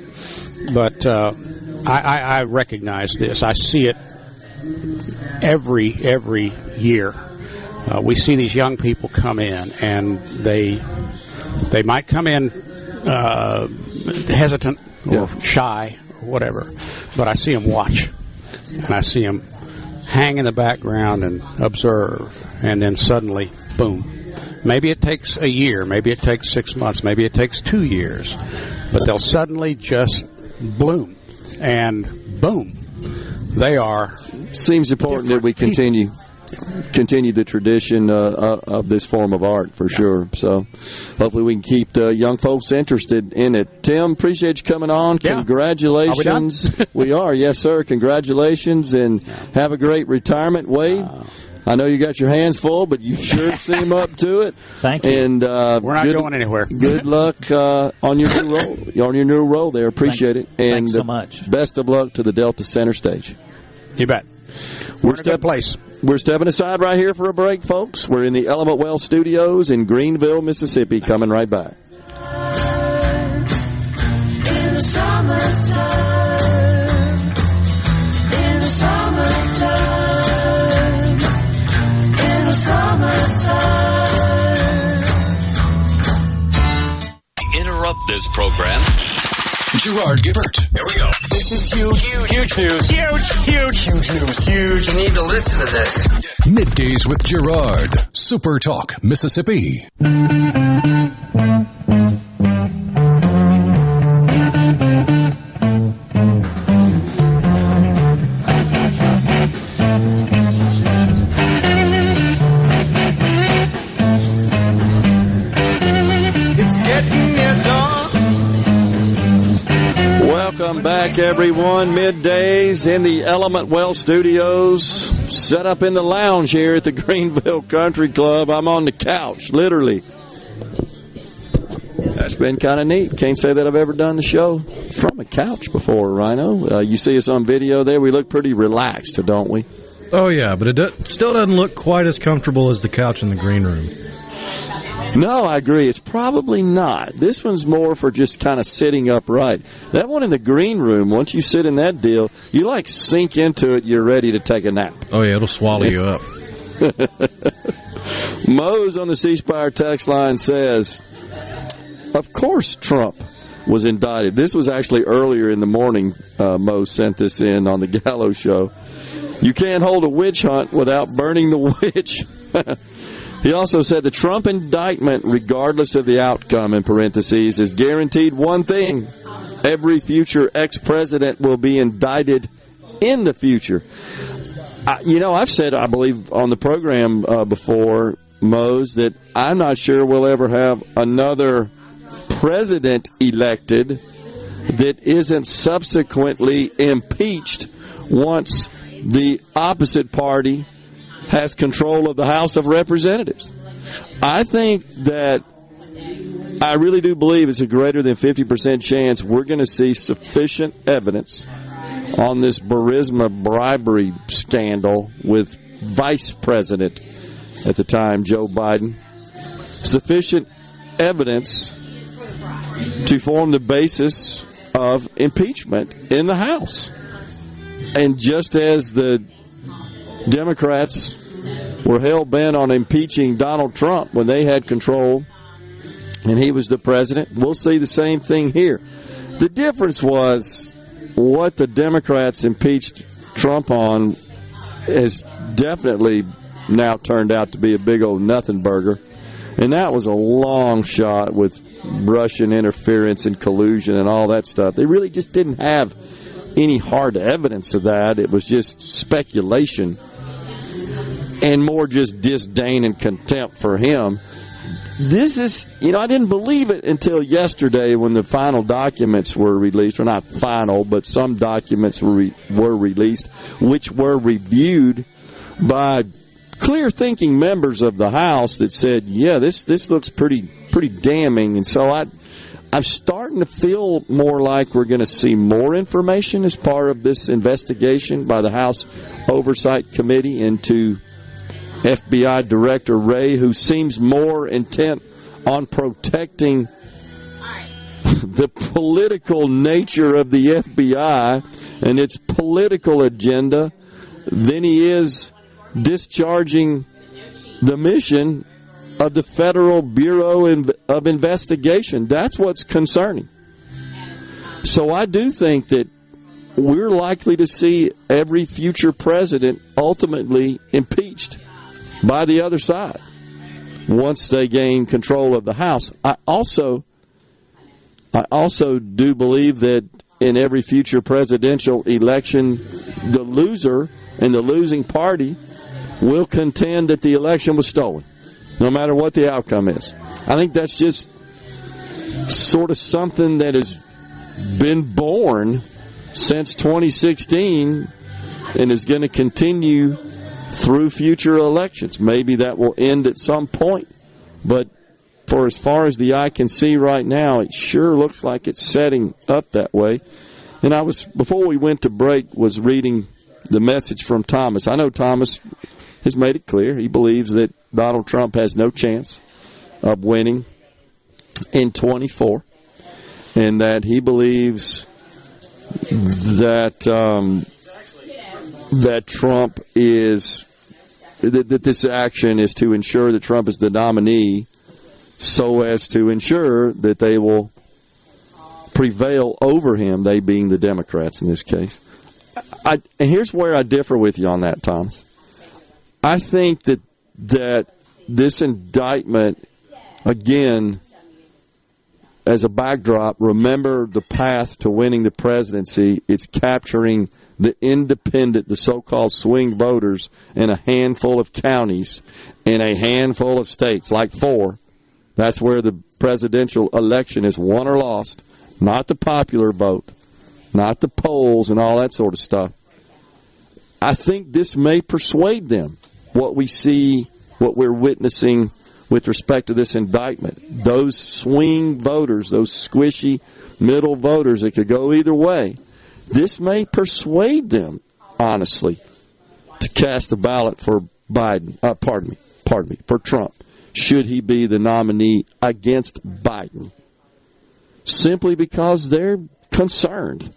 but uh, I, I, I recognize this. I see it every every year. Uh, we see these young people come in, and they they might come in uh, hesitant or shy or whatever, but I see them watch, and I see them hang in the background and observe, and then suddenly, boom. Maybe it takes a year, maybe it takes six months, maybe it takes two years, but they'll suddenly just bloom, and boom, they are. Seems important that we continue continue the tradition uh, uh, of this form of art for sure. So hopefully we can keep the young folks interested in it. Tim, appreciate you coming on. Yeah. Congratulations. we are, yes, sir. Congratulations and have a great retirement, Wade. I know you got your hands full, but you sure seem up to it. Thank you. And uh, We're not good- going anywhere. Good luck uh, on your new role. On your new role there. Appreciate it. And Thanks so uh, much. Best of luck to the Delta Center stage. You bet. We're, in a good place. We're stepping aside right here for a break, folks. We're in the Element Wealth Studios in Greenville, Mississippi. Coming right back. In the summertime, in the summertime, in the summertime. interrupt this program. Gerard Gibert. Here we go. This is huge, huge, huge news. Huge, huge, huge news. Huge. You need to listen to this. Middays with Gerard. Super Talk, Mississippi. Welcome back, everyone. Middays in the Element Wealth Studios, set up in the lounge here at the Greenville Country Club. I'm on the couch, literally. That's been kind of neat. Can't say that I've ever done the show from a couch before, Rhino. Uh, you see us on video there. We look pretty relaxed, don't we? Oh yeah, but it do- still doesn't look quite as comfortable as the couch in the green room. No, I agree. It's probably not. This one's more for just kind of sitting upright. That one in the green room, once you sit in that deal, you like sink into it, you're ready to take a nap. Oh yeah, it'll swallow you up. Mose on the C Spire text line says, Of course Trump was indicted. This was actually earlier in the morning. Uh, Mose sent this in on the Gallo show. You can't hold a witch hunt without burning the witch. he also said the Trump indictment, regardless of the outcome, in parentheses, is guaranteed one thing. Every future ex president will be indicted in the future. I, you know, I've said, I believe, on the program uh, before, Mose, that I'm not sure we'll ever have another president elected that isn't subsequently impeached once the opposite party has control of the House of Representatives. I think that I really do believe it's a greater than 50% chance we're going to see sufficient evidence on this Burisma bribery scandal with Vice President at the time, Joe Biden. Sufficient evidence to form the basis of impeachment in the House. And just as the Democrats were hell bent on impeaching Donald Trump when they had control and he was the president, we'll see the same thing here. The difference was what the Democrats impeached Trump on has definitely now turned out to be a big old nothing burger. And that was a long shot with Russian interference and collusion and all that stuff. They really just didn't have any hard evidence of that. It was just speculation and more just disdain and contempt for him. This is, you know, I didn't believe it until yesterday when the final documents were released, or not final, but some documents were, re- were released, which were reviewed by clear thinking members of the House that said, yeah, this, this looks pretty, pretty damning. And so I, I'm starting to feel more like we're going to see more information as part of this investigation by the House Oversight Committee into FBI Director Wray, who seems more intent on protecting the political nature of the FBI and its political agenda than he is discharging the mission of the Federal Bureau of Investigation. That's what's concerning. So I do think that we're likely to see every future president ultimately impeached by the other side once they gain control of the House. I also I also do believe that in every future presidential election the loser and the losing party will contend that the election was stolen no matter what the outcome is. I think that's just sort of something that has been born since 2016 and is going to continue through future elections. Maybe that will end at some point, but for as far as the eye can see right now, it sure looks like it's setting up that way. And I was before we went to break was reading the message from Thomas. I know Thomas has made it clear he believes that Donald Trump has no chance of winning in 24 and that he believes that um, that Trump is that, that this action is to ensure that Trump is the nominee so as to ensure that they will prevail over him, they being the Democrats in this case. I, and here's where I differ with you on that, Thomas. I think that that this indictment, again, as a backdrop, remember the path to winning the presidency. It's capturing the independent, the so-called swing voters in a handful of counties, in a handful of states, like four. That's where the presidential election is won or lost, not the popular vote, not the polls and all that sort of stuff. I think this may persuade them what we see, what we're witnessing with respect to this indictment. Those swing voters, those squishy middle voters that could go either way, this may persuade them, honestly, to cast a ballot for Biden. Uh, pardon me, pardon me, for Trump. Should he be the nominee against Biden? Simply because they're concerned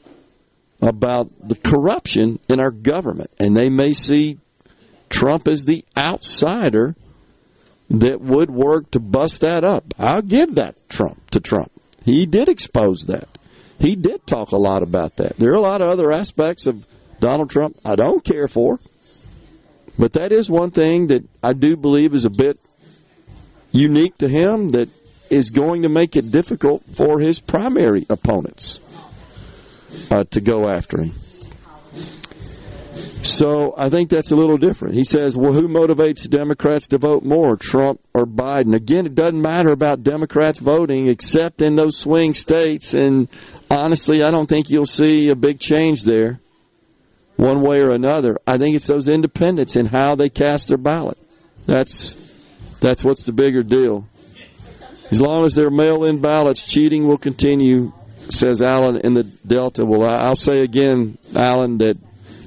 about the corruption in our government, and they may see Trump as the outsider that would work to bust that up. I'll give that Trump to Trump. He did expose that. He did talk a lot about that. There are a lot of other aspects of Donald Trump I don't care for. But that is one thing that I do believe is a bit unique to him that is going to make it difficult for his primary opponents uh, to go after him. So I think that's a little different. He says, well, who motivates Democrats to vote more, Trump or Biden? Again, it doesn't matter about Democrats voting except in those swing states. And honestly, I don't think you'll see a big change there one way or another. I think it's those independents and how they cast their ballot. That's, that's what's the bigger deal. As long as they're mail in ballots, cheating will continue, says Alan in the Delta. Well, I'll say again, Alan, that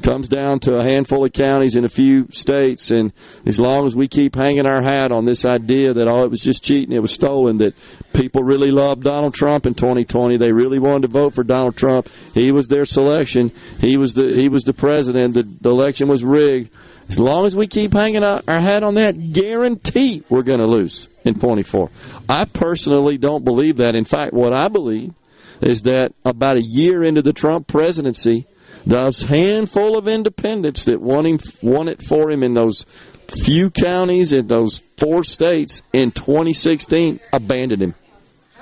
comes down to a handful of counties in a few states, and as long as we keep hanging our hat on this idea that oh, it was just cheating, it was stolen, that people really loved Donald Trump in 2020, they really wanted to vote for Donald Trump. He was their selection. He was the he was the president. The, the election was rigged. As long as we keep hanging our hat on that, guarantee we're going to lose in 24. I personally don't believe that. In fact, what I believe is that about a year into the Trump presidency, those handful of independents that won him, won it for him in those few counties in those four states in 2016 abandoned him.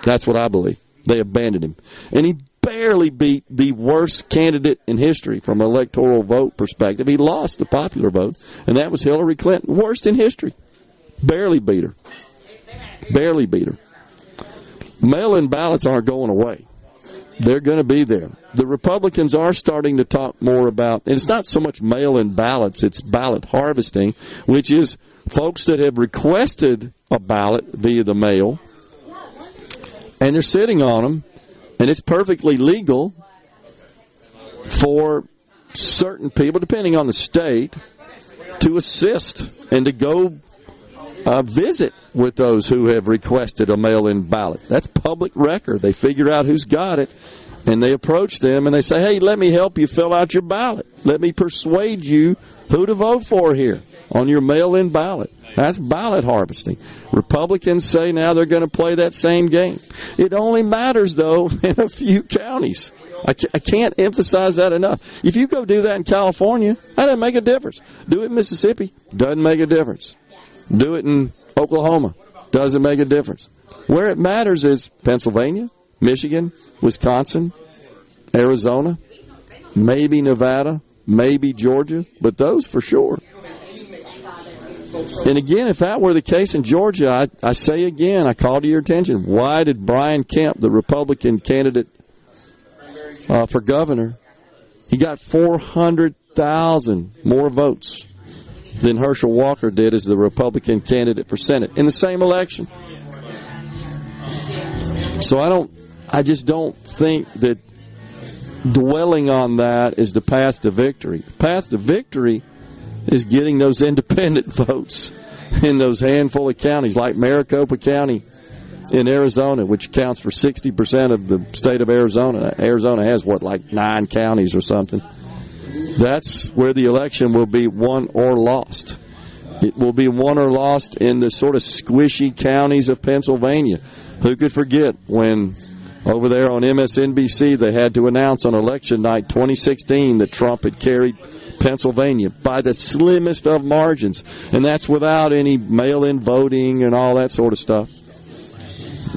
That's what I believe. They abandoned him. And he barely beat the worst candidate in history from an electoral vote perspective. He lost the popular vote, and that was Hillary Clinton. Worst in history. Barely beat her. Barely beat her. Mail in ballots aren't going away. They're going to be there. The Republicans are starting to talk more about, and it's not so much mail in ballots, it's ballot harvesting, which is folks that have requested a ballot via the mail, and they're sitting on them, and it's perfectly legal for certain people, depending on the state, to assist and to go uh, visit with those who have requested a mail-in ballot. That's public record. They figure out who's got it, and they approach them and they say, "Hey, let me help you fill out your ballot. Let me persuade you who to vote for here on your mail-in ballot." That's ballot harvesting. Republicans say now they're going to play that same game. It only matters though in a few counties. I can't emphasize that enough. If you go do that in California, that doesn't make a difference. Do it in Mississippi, doesn't make a difference. Do it in Oklahoma. Doesn't make a difference. Where it matters is Pennsylvania, Michigan, Wisconsin, Arizona, maybe Nevada, maybe Georgia, but those for sure. And again, if that were the case in Georgia, I, I say again, I call to your attention, why did Brian Kemp, the Republican candidate uh, for governor, he got 400,000 more votes than Herschel Walker did as the Republican candidate for Senate in the same election. So I don't, I just don't think that dwelling on that is the path to victory. The path to victory is getting those independent votes in those handful of counties like Maricopa County in Arizona, which accounts for 60% of the state of Arizona. Arizona has what, like nine counties or something. That's where the election will be won or lost. It will be won or lost in the sort of squishy counties of Pennsylvania. Who could forget when over there on MSNBC, they had to announce on election night 2016 that Trump had carried Pennsylvania by the slimmest of margins, and that's without any mail-in voting and all that sort of stuff.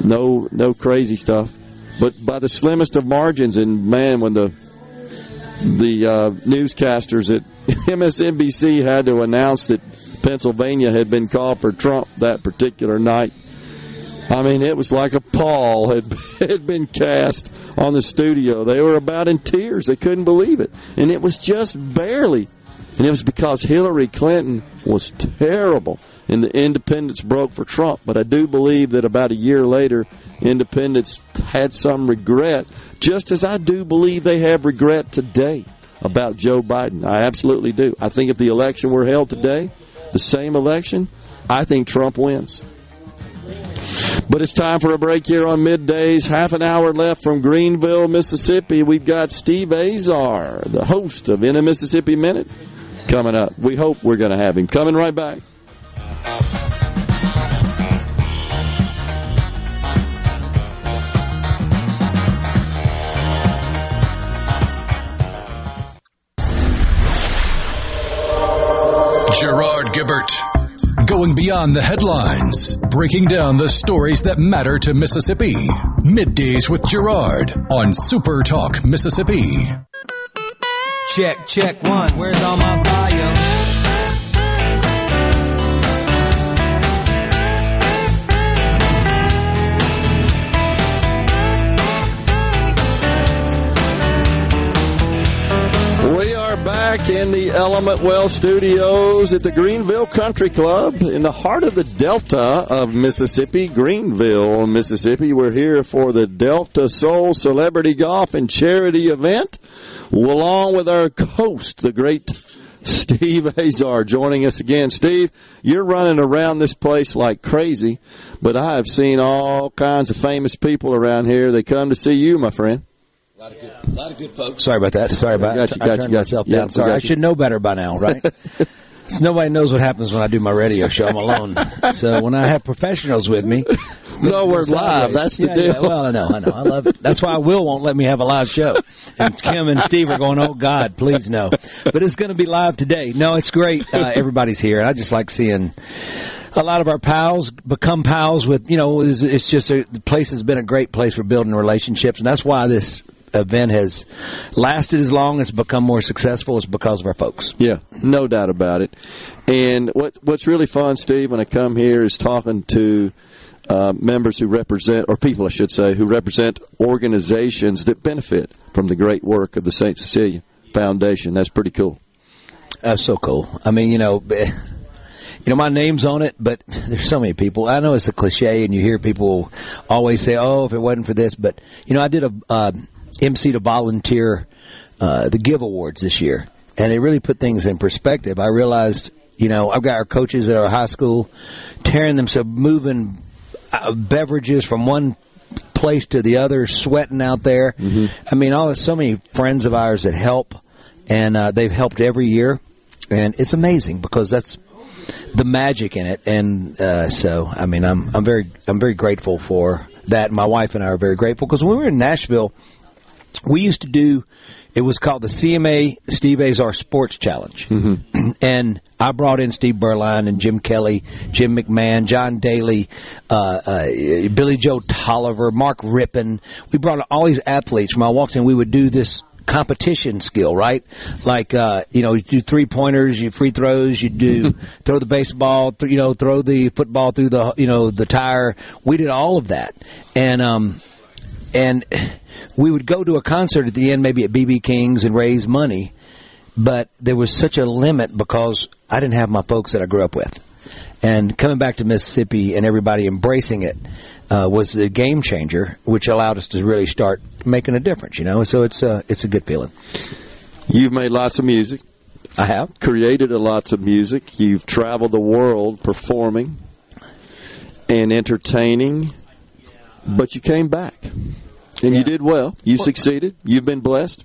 No, no crazy stuff, but by the slimmest of margins. And man, when the the uh, newscasters at MSNBC had to announce that Pennsylvania had been called for Trump that particular night. I mean, it was like a pall had, had been cast on the studio. They were about in tears. They couldn't believe it. And it was just barely. And it was because Hillary Clinton was terrible and the independents broke for Trump. But I do believe that about a year later, independents had some regret, just as I do believe they have regret today about Joe Biden. I absolutely do. I think if the election were held today, the same election, I think Trump wins. But it's time for a break here on middays. Half an hour left from Greenville, Mississippi. We've got Steve Azar, the host of In a Mississippi Minute, coming up. We hope we're going to have him. Coming right back. Gerard Gibert. Going beyond the headlines, breaking down the stories that matter to Mississippi. Middays with Gerard on Super Talk Mississippi. Check, check one. Where's all my back in the Element Wealth Studios at the Greenville Country Club in the heart of the Delta of Mississippi, Greenville, Mississippi. We're here for the Delta Soul Celebrity Golf and Charity event, along with our host, the great Steve Azar, joining us again. Steve, you're running around this place like crazy, but I have seen all kinds of famous people around here. They come to see you, my friend. A lot of good folks. Sorry about that. Sorry about Got you, I got you, turned got you. myself Yeah, down. we Sorry, got I should know better by now, right? so nobody knows what happens when I do my radio show. I'm alone. so when I have professionals with me, No, we're live. That's the Yeah, deal. yeah. Well, I know, I know. I love it. That's why Will won't let me have a live show. And Kim and Steve are going, "Oh God, please no." But it's going to be live today. No, it's great. Uh, everybody's here, and I just like seeing a lot of our pals become pals with you know it's, it's just a, the place has been a great place for building relationships and that's why this event has lasted as long as become more successful is because of our folks Yeah, no doubt about it. And what what's really fun, Steve, when I come here is talking to uh, members who represent, or people, I should say, who represent organizations that benefit from the great work of the Saint Cecilia Foundation. That's pretty cool. that's so cool i mean you know you know my name's on it but there's so many people i know it's a cliche and you hear people always say oh if it wasn't for this but you know i did a uh, mc to volunteer uh, the give awards this year. And it really put things in perspective. I realized you know i've got our coaches at our high school tearing themselves moving uh, beverages from one place to the other sweating out there. I mean all so many friends of ours that help and uh, they've helped every year. And it's amazing because that's the magic in it. And uh, so i mean i'm i'm very i'm very grateful for that. My wife and i are very grateful because when we were in nashville we used to do it was called the CMA Steve Azar Sports Challenge. and I brought in Steve Beuerlein and Jim Kelly, Jim McMahon, John Daly, uh, uh, Billy Joe Tolliver, Mark Rypien. We brought all these athletes from I walked in, we would do this competition skill, right? Like, uh, you know, you do three pointers, you free throws, you do throw the baseball, th- you know, throw the football through the, you know, the tire. We did all of that. And, um, and we would go to a concert at the end, maybe at BB King's, and raise money. But there was such a limit because I didn't have my folks that I grew up with. And coming back to Mississippi and everybody embracing it uh, was the game changer, which allowed us to really start making a difference. You know, so it's a it's a good feeling. You've made lots of music. I have created a lots of music. You've traveled the world performing and entertaining, but you came back and you did well. You succeeded. You've been blessed.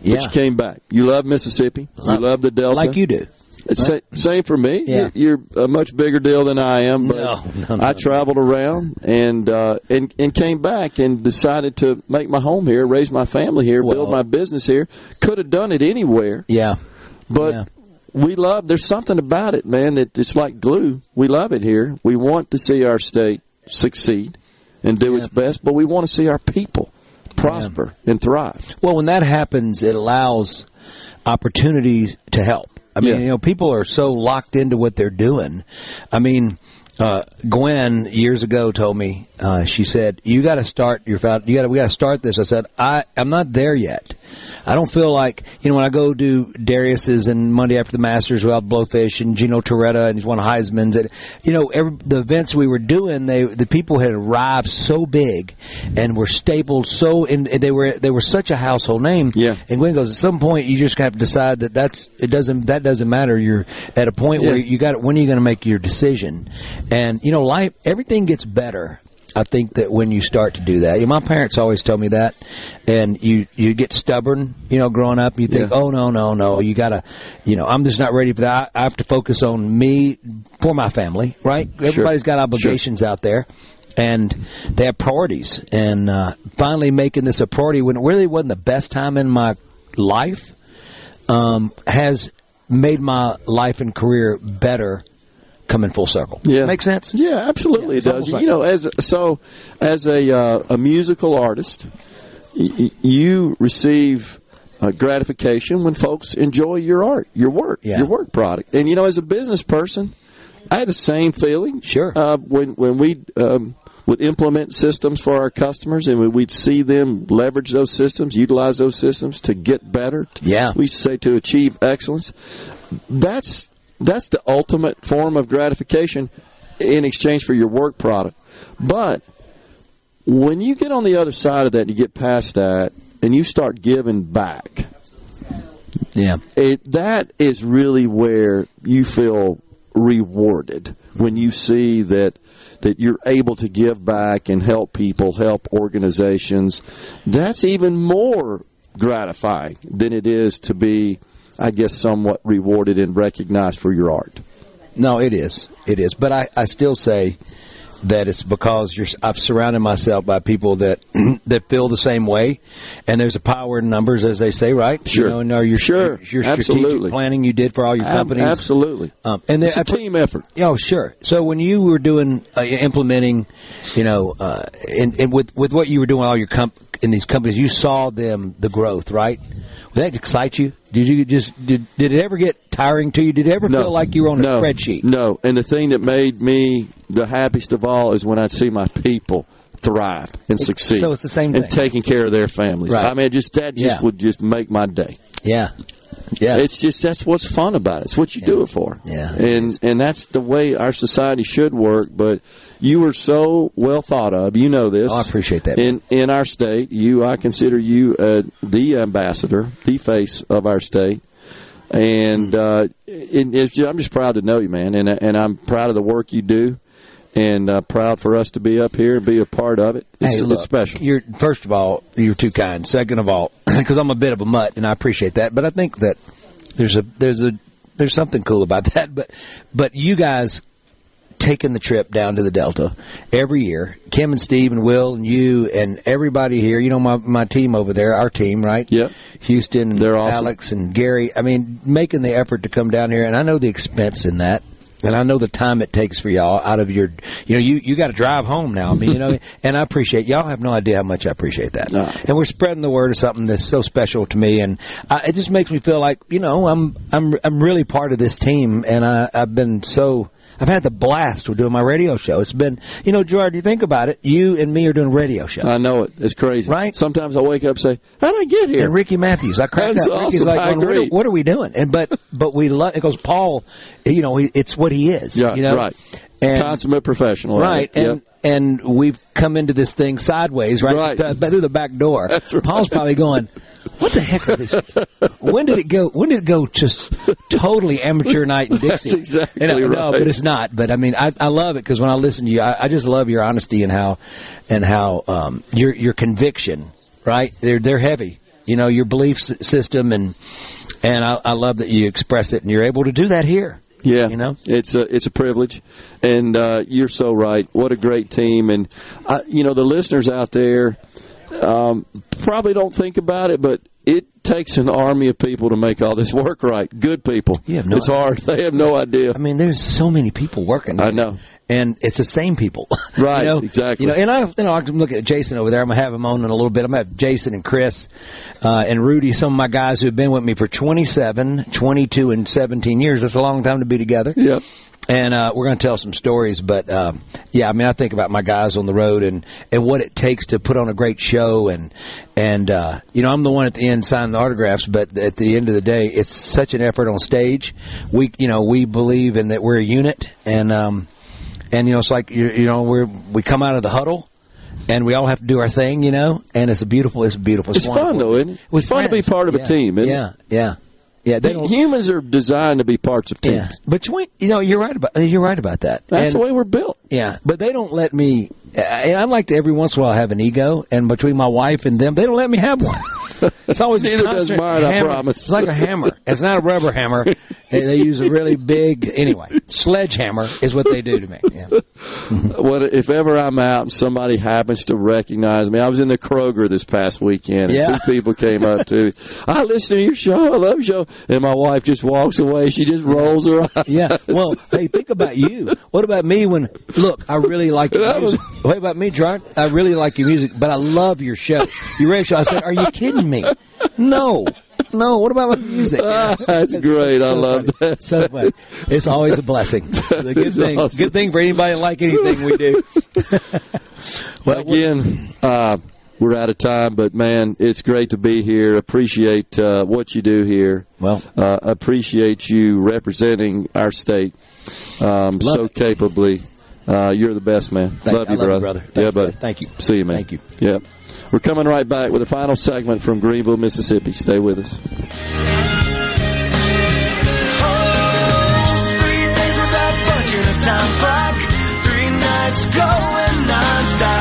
But Yeah. you came back. You love Mississippi. you love the Delta. like you do. Right. sa- same for me. Yeah. You're, a much bigger deal than I am, but No, no, no, I traveled around and uh, and and came back and decided to make my home here, raise my family here, build my business here. Could have done it anywhere. Yeah, but we love. There's something about it, man. That it's like glue. We love it here. We want to see our state succeed and do its best, but we want to see our people prosper and thrive. Well, when that happens, it allows opportunities to help. I mean, Yeah. you know, people are so locked into what they're doing. I mean, uh, Gwen years ago told me, uh, she said, "You got to start your. You got we got to start this." I said, "I I'm not there yet. I don't feel like you know when I go do Darius's and Monday after the Masters without Blowfish and Gino Torretta and he's won Heisman's. And, you know, every, the events we were doing, they the people had arrived so big and were stapled so, and they were they were such a household name. Yeah. And Gwen goes, at some point, you just have to decide that that's it doesn't that doesn't matter. You're at a point where Yeah. you got to, when are you going to make your decision? And you know, life everything gets better. I think that when you start to do that, you know, my parents always tell me that, and you you get stubborn, you know, growing up. You think, Yeah. oh no, no, no, you gotta, you know, I'm just not ready for that. I have to focus on me for my family, right? Everybody's got obligations out there. And they have priorities, and uh, finally making this a priority when it really wasn't the best time in my life um, has made my life and career better coming full circle. Yeah, Make sense? Yeah, absolutely, Yeah, it does. You know, as so as a uh, a musical artist, y- you receive uh, gratification when folks enjoy your art, your work, your work product. And you know, as a business person, I had the same feeling. Sure. Uh, when when we um, would implement systems for our customers, and we'd see them leverage those systems, utilize those systems to get better. Yeah. We say to achieve excellence. That's that's the ultimate form of gratification in exchange for your work product. But when you get on the other side of that and you get past that and you start giving back, yeah, it that is really where you feel rewarded when you see that that you're able to give back and help people, help organizations. That's even more gratifying than it is to be, I guess, somewhat rewarded and recognized for your art. No, it is. It is. But I, I still say that it's because you're, I've surrounded myself by people that that feel the same way, and there's a power in numbers, as they say, right? Sure. You know, and are your, Sure. your strategic Absolutely. planning you did for all your companies. absolutely. Um, and there- It's a team effort. Oh, sure. So when you were doing uh, implementing, you know, uh, and, and with with what you were doing, all your comp- in these companies, you saw them the growth, right? Did that excite you? Did you just did did it ever get tiring to you? Did it ever feel like you were on a no, spreadsheet? No. And the thing that made me the happiest of all is when I'd see my people thrive and succeed. so it's the same And taking care of their families. Right. I mean, just that just Yeah. would just make my day. Yeah. Yeah. It's just that's what's fun about it. It's what you do it for. Yeah. And and that's the way our society should work. But you are so well thought of. You know this. Oh, I appreciate that. In in our state, you I consider you uh, the ambassador, the face of our state. And uh, it, it's just, I'm just proud to know you, man, and and I'm proud of the work you do, and uh, proud for us to be up here and be a part of it. It's, hey, it's special. You're first of all, you're too kind. Second of all, because I'm a bit of a mutt, and I appreciate that. But I think that there's a there's a there's something cool about that. But but you guys taking the trip down to the Delta every year, Kim and Steve and Will and you and everybody here. You know my my team over there, our team, right? Yep. Houston, They're awesome. Alex and Gary. I mean, making the effort to come down here, and I know the expense in that. And I know the time it takes for y'all out of your, you know, you, you got to drive home now. I mean, you know, and I appreciate y'all have no idea how much I appreciate that. And we're spreading the word of something that's so special to me, and I, it just makes me feel like you know I'm I'm I'm really part of this team, and I, I've been so. I've had the blast with doing my radio show. It's been, you know, Gerard, you think about it, you and me are doing radio show. I know it. It's crazy. Right? Sometimes I wake up and say, "How did I get here?" And Ricky Matthews, I cracked That's up. Ricky's awesome. like, I going, what, are, what are we doing? And but but we love it because Paul, you know, he, it's what he is. Yeah, you know? right. And, Consummate professional. right, Yep. and and we've come into this thing sideways, right, Right. Th- through the back door. That's right. Paul's probably going. What the heck are these? when did it go? When did it go? Just totally amateur night in Dixie. That's exactly You know, right. No, but it's not. But I mean, I, I love it because when I listen to you, I, I just love your honesty and how and how um, your your conviction. Right? They're they're heavy. You know, your belief system and and I, I love that you express it, and you're able to do that here. Yeah, you know, it's a it's a privilege, and uh, you're so right. What a great team, and uh, you know the listeners out there um, probably don't think about it, but it takes an army of people to make all this work right. Good people. Have no it's idea. hard. They have no idea. I mean, there's so many people working. I know. and it's the same people. Right, you know? exactly. You know, and I, you know, I can look at Jason over there. I'm gonna have him on in a little bit. I'm gonna have Jason and Chris uh, and Rudy, some of my guys who have been with me for 27, 22, and 17 years. That's a long time to be together. Yep. And uh, we're going to tell some stories, but um, yeah, I mean, I think about my guys on the road and, and what it takes to put on a great show, and and uh, you know, I'm the one at the end signing the autographs, but at the end of the day, it's such an effort on stage. We, you know, we believe in that we're a unit, and um, and you know, it's like you, you know, we're we come out of the huddle. And we all have to do our thing, you know. And it's a beautiful, it's beautiful. It's fun though, isn't it? With It's fun to be part of a team, isn't it? yeah, yeah. They don't, Humans are designed to be parts of teams. yeah, ain't- you know, you're right about you're right about that. That's And- the way we're built. yeah, but they don't let me. I, I like to every once in a while have an ego, and between my wife and them, they don't let me have one. It's always Neither does mine, I hammer. promise. It's like a hammer. It's not a rubber hammer. they, they use a really big anyway. Sledgehammer is what they do to me. Yeah. what if ever I'm out and somebody happens to recognize me? I was in the Kroger this past weekend, and Yeah. two people came up to me. I listen to your show. I love your show, and my wife just walks away. She just rolls her eyes. Yeah. Well, hey, think about you. What about me when, look, I really like your That was- music. What about me, John? I really like your music, but I love your show. Your radio show. I said, are you kidding me? No. No. What about my music? That's great. I love funny. that. So funny. It's always a blessing. It's a good thing. awesome. Good thing for anybody like anything we do. Well, again, uh, we're out of time, but man, it's great to be here. Appreciate uh, what you do here. Well, uh, appreciate you representing our state um, so it. capably. Uh, you're the best, man. Thank love you. I love you, brother. brother. Thank yeah, you, buddy. Thank you. See you, man. Thank you. Yeah. We're coming right back with a final segment from Greenville, Mississippi. Stay with us. Time clock. Three nights going nonstop.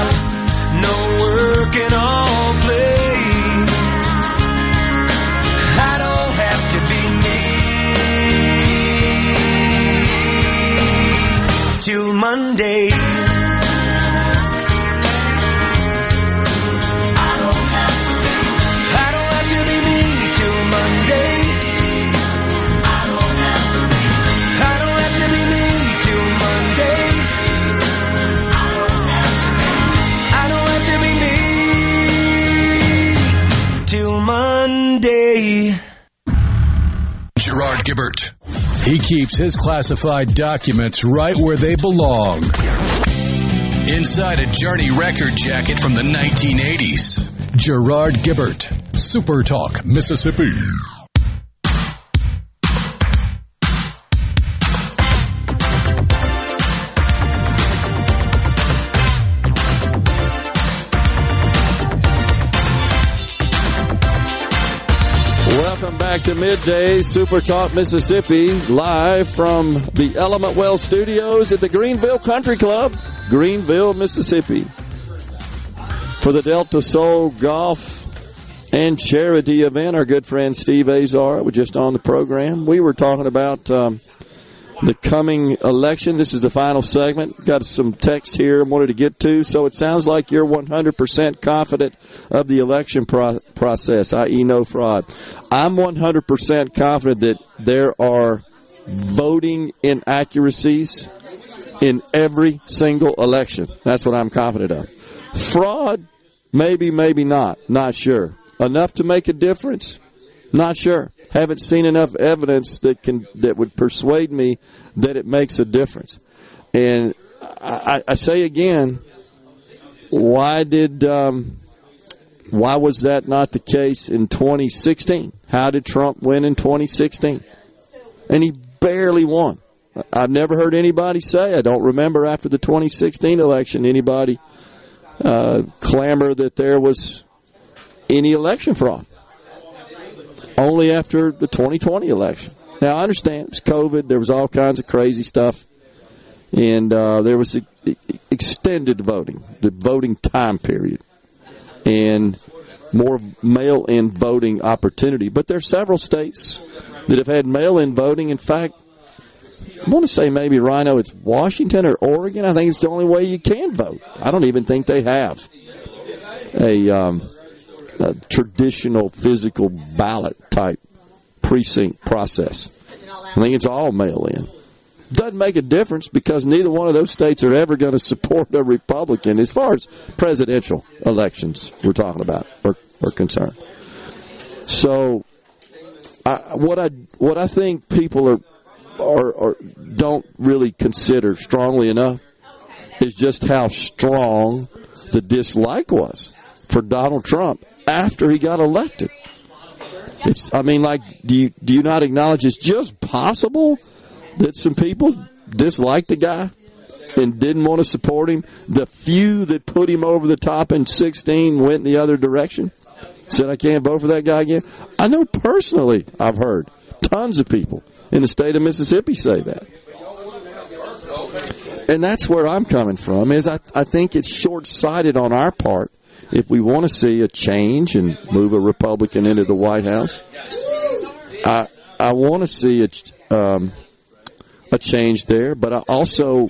He keeps his classified documents right where they belong. Inside a Journey record jacket from the 1980s. Gerard Gibert. Super Talk, Mississippi. Back to Midday Super Talk Mississippi, live from the Element Wealth Studios at the Greenville Country Club, Greenville, Mississippi. For the Delta Soul Golf and Charity event, our good friend Steve Azar was just on the program. We were talking about um, the coming election. This is the final segment. Got some text here I wanted to get to. So it sounds like you're 100% confident of the election pro- process, i.e., no fraud. I'm 100% confident that there are voting inaccuracies in every single election. That's what I'm confident of. Fraud, maybe, maybe not. Not sure. Enough to make a difference? Not sure. Haven't seen enough evidence that can that would persuade me that it makes a difference. And I, I- say again, why did um, why was that not the case in 2016? How did Trump win in 2016? And he barely won. I've never heard anybody say. I don't remember after the 2016 election anybody uh, clamor that there was any election fraud. Only after the 2020 election. Now I understand it was COVID. There was all kinds of crazy stuff, and uh, there was extended voting, the voting time period, and more mail-in voting opportunity. But there are several states that have had mail-in voting. In fact, I want to say maybe Rhino, it's Washington or Oregon. I think it's the only way you can vote. I don't even think they have a, um, traditional physical ballot type precinct process. I think it's all mail-in. Doesn't make a difference because neither one of those states are ever going to support a Republican as far as presidential elections we're talking about are, are concerned. So, I, what I what I think people are or, or don't really consider strongly enough is just how strong the dislike was for Donald Trump after he got elected. It's, I mean, like, do you do you not acknowledge it's just possible that some people disliked the guy and didn't want to support him? The few that put him over the top in 16 went in the other direction. Said I can't vote for that guy again. I know personally, I've heard tons of people in the state of Mississippi say that. And that's where I'm coming from is I, I think it's short sighted on our part if we want to see a change and move a Republican into the White House. I I want to see a um, a change there, but I also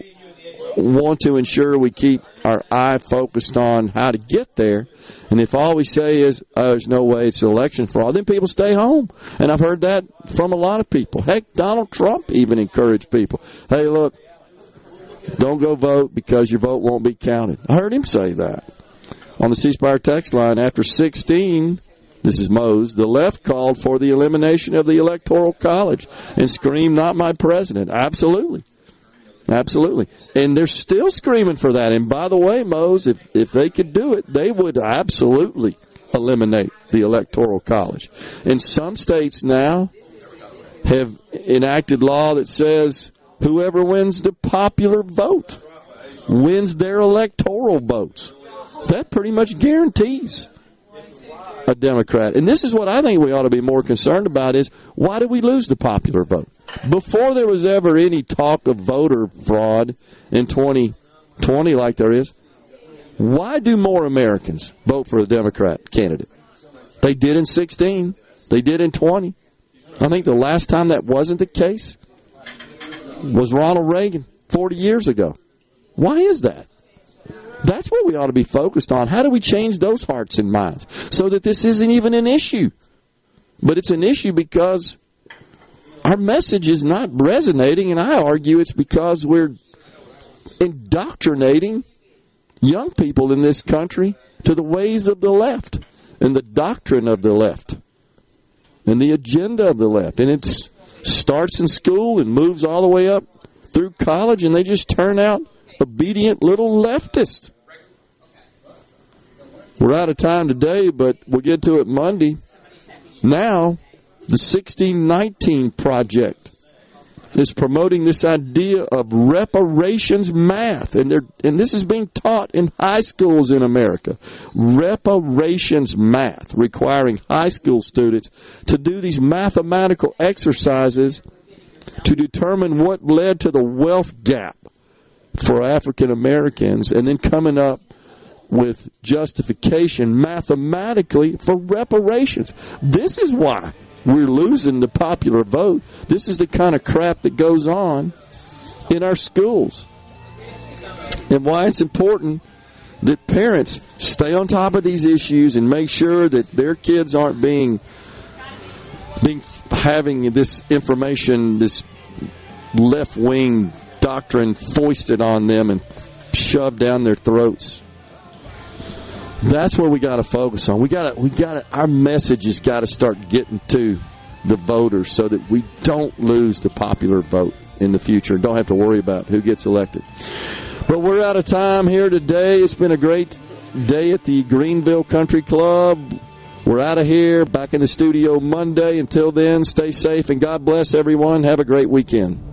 want to ensure we keep our eye focused on how to get there. And if all we say is, oh, there's no way it's election fraud, then people stay home. And I've heard that from a lot of people. Heck, Donald Trump even encouraged people, hey, look, don't go vote because your vote won't be counted. I heard him say that. On the C Spire text line, after 16, this is Mose, the left called for the elimination of the Electoral College and screamed, not my president. Absolutely. Absolutely. And they're still screaming for that. And by the way, Mose, if, if they could do it, they would absolutely eliminate the Electoral College. And some states now have enacted law that says whoever wins the popular vote wins their electoral votes. That pretty much guarantees a Democrat. And this is what I think we ought to be more concerned about is why did we lose the popular vote? Before there was ever any talk of voter fraud in 2020 like there is, why do more Americans vote for a Democrat candidate? They did in 16. They did in 20. I think the last time that wasn't the case was Ronald Reagan 40 years ago. Why is that? That's what we ought to be focused on. How do we change those hearts and minds so that this isn't even an issue? But it's an issue because our message is not resonating, and I argue it's because we're indoctrinating young people in this country to the ways of the left and the doctrine of the left and the agenda of the left. And it starts in school and moves all the way up through college, and they just turn out obedient little leftists. We're out of time today, but we'll get to it Monday. Now, the 1619 Project is promoting this idea of reparations math, and and this is being taught in high schools in America. Reparations math, requiring high school students to do these mathematical exercises to determine what led to the wealth gap for African Americans, and then coming up with justification mathematically for reparations. This is why we're losing the popular vote. This is the kind of crap that goes on in our schools. And why it's important that parents stay on top of these issues and make sure that their kids aren't being being having this information, this left wing doctrine foisted on them and shoved down their throats. That's where we got to focus on. We got to, we got to, our message has got to start getting to the voters so that we don't lose the popular vote in the future. Don't have to worry about who gets elected. But we're out of time here today. It's been a great day at the Greenville Country Club. We're out of here, back in the studio Monday. Until then, stay safe and God bless everyone. Have a great weekend.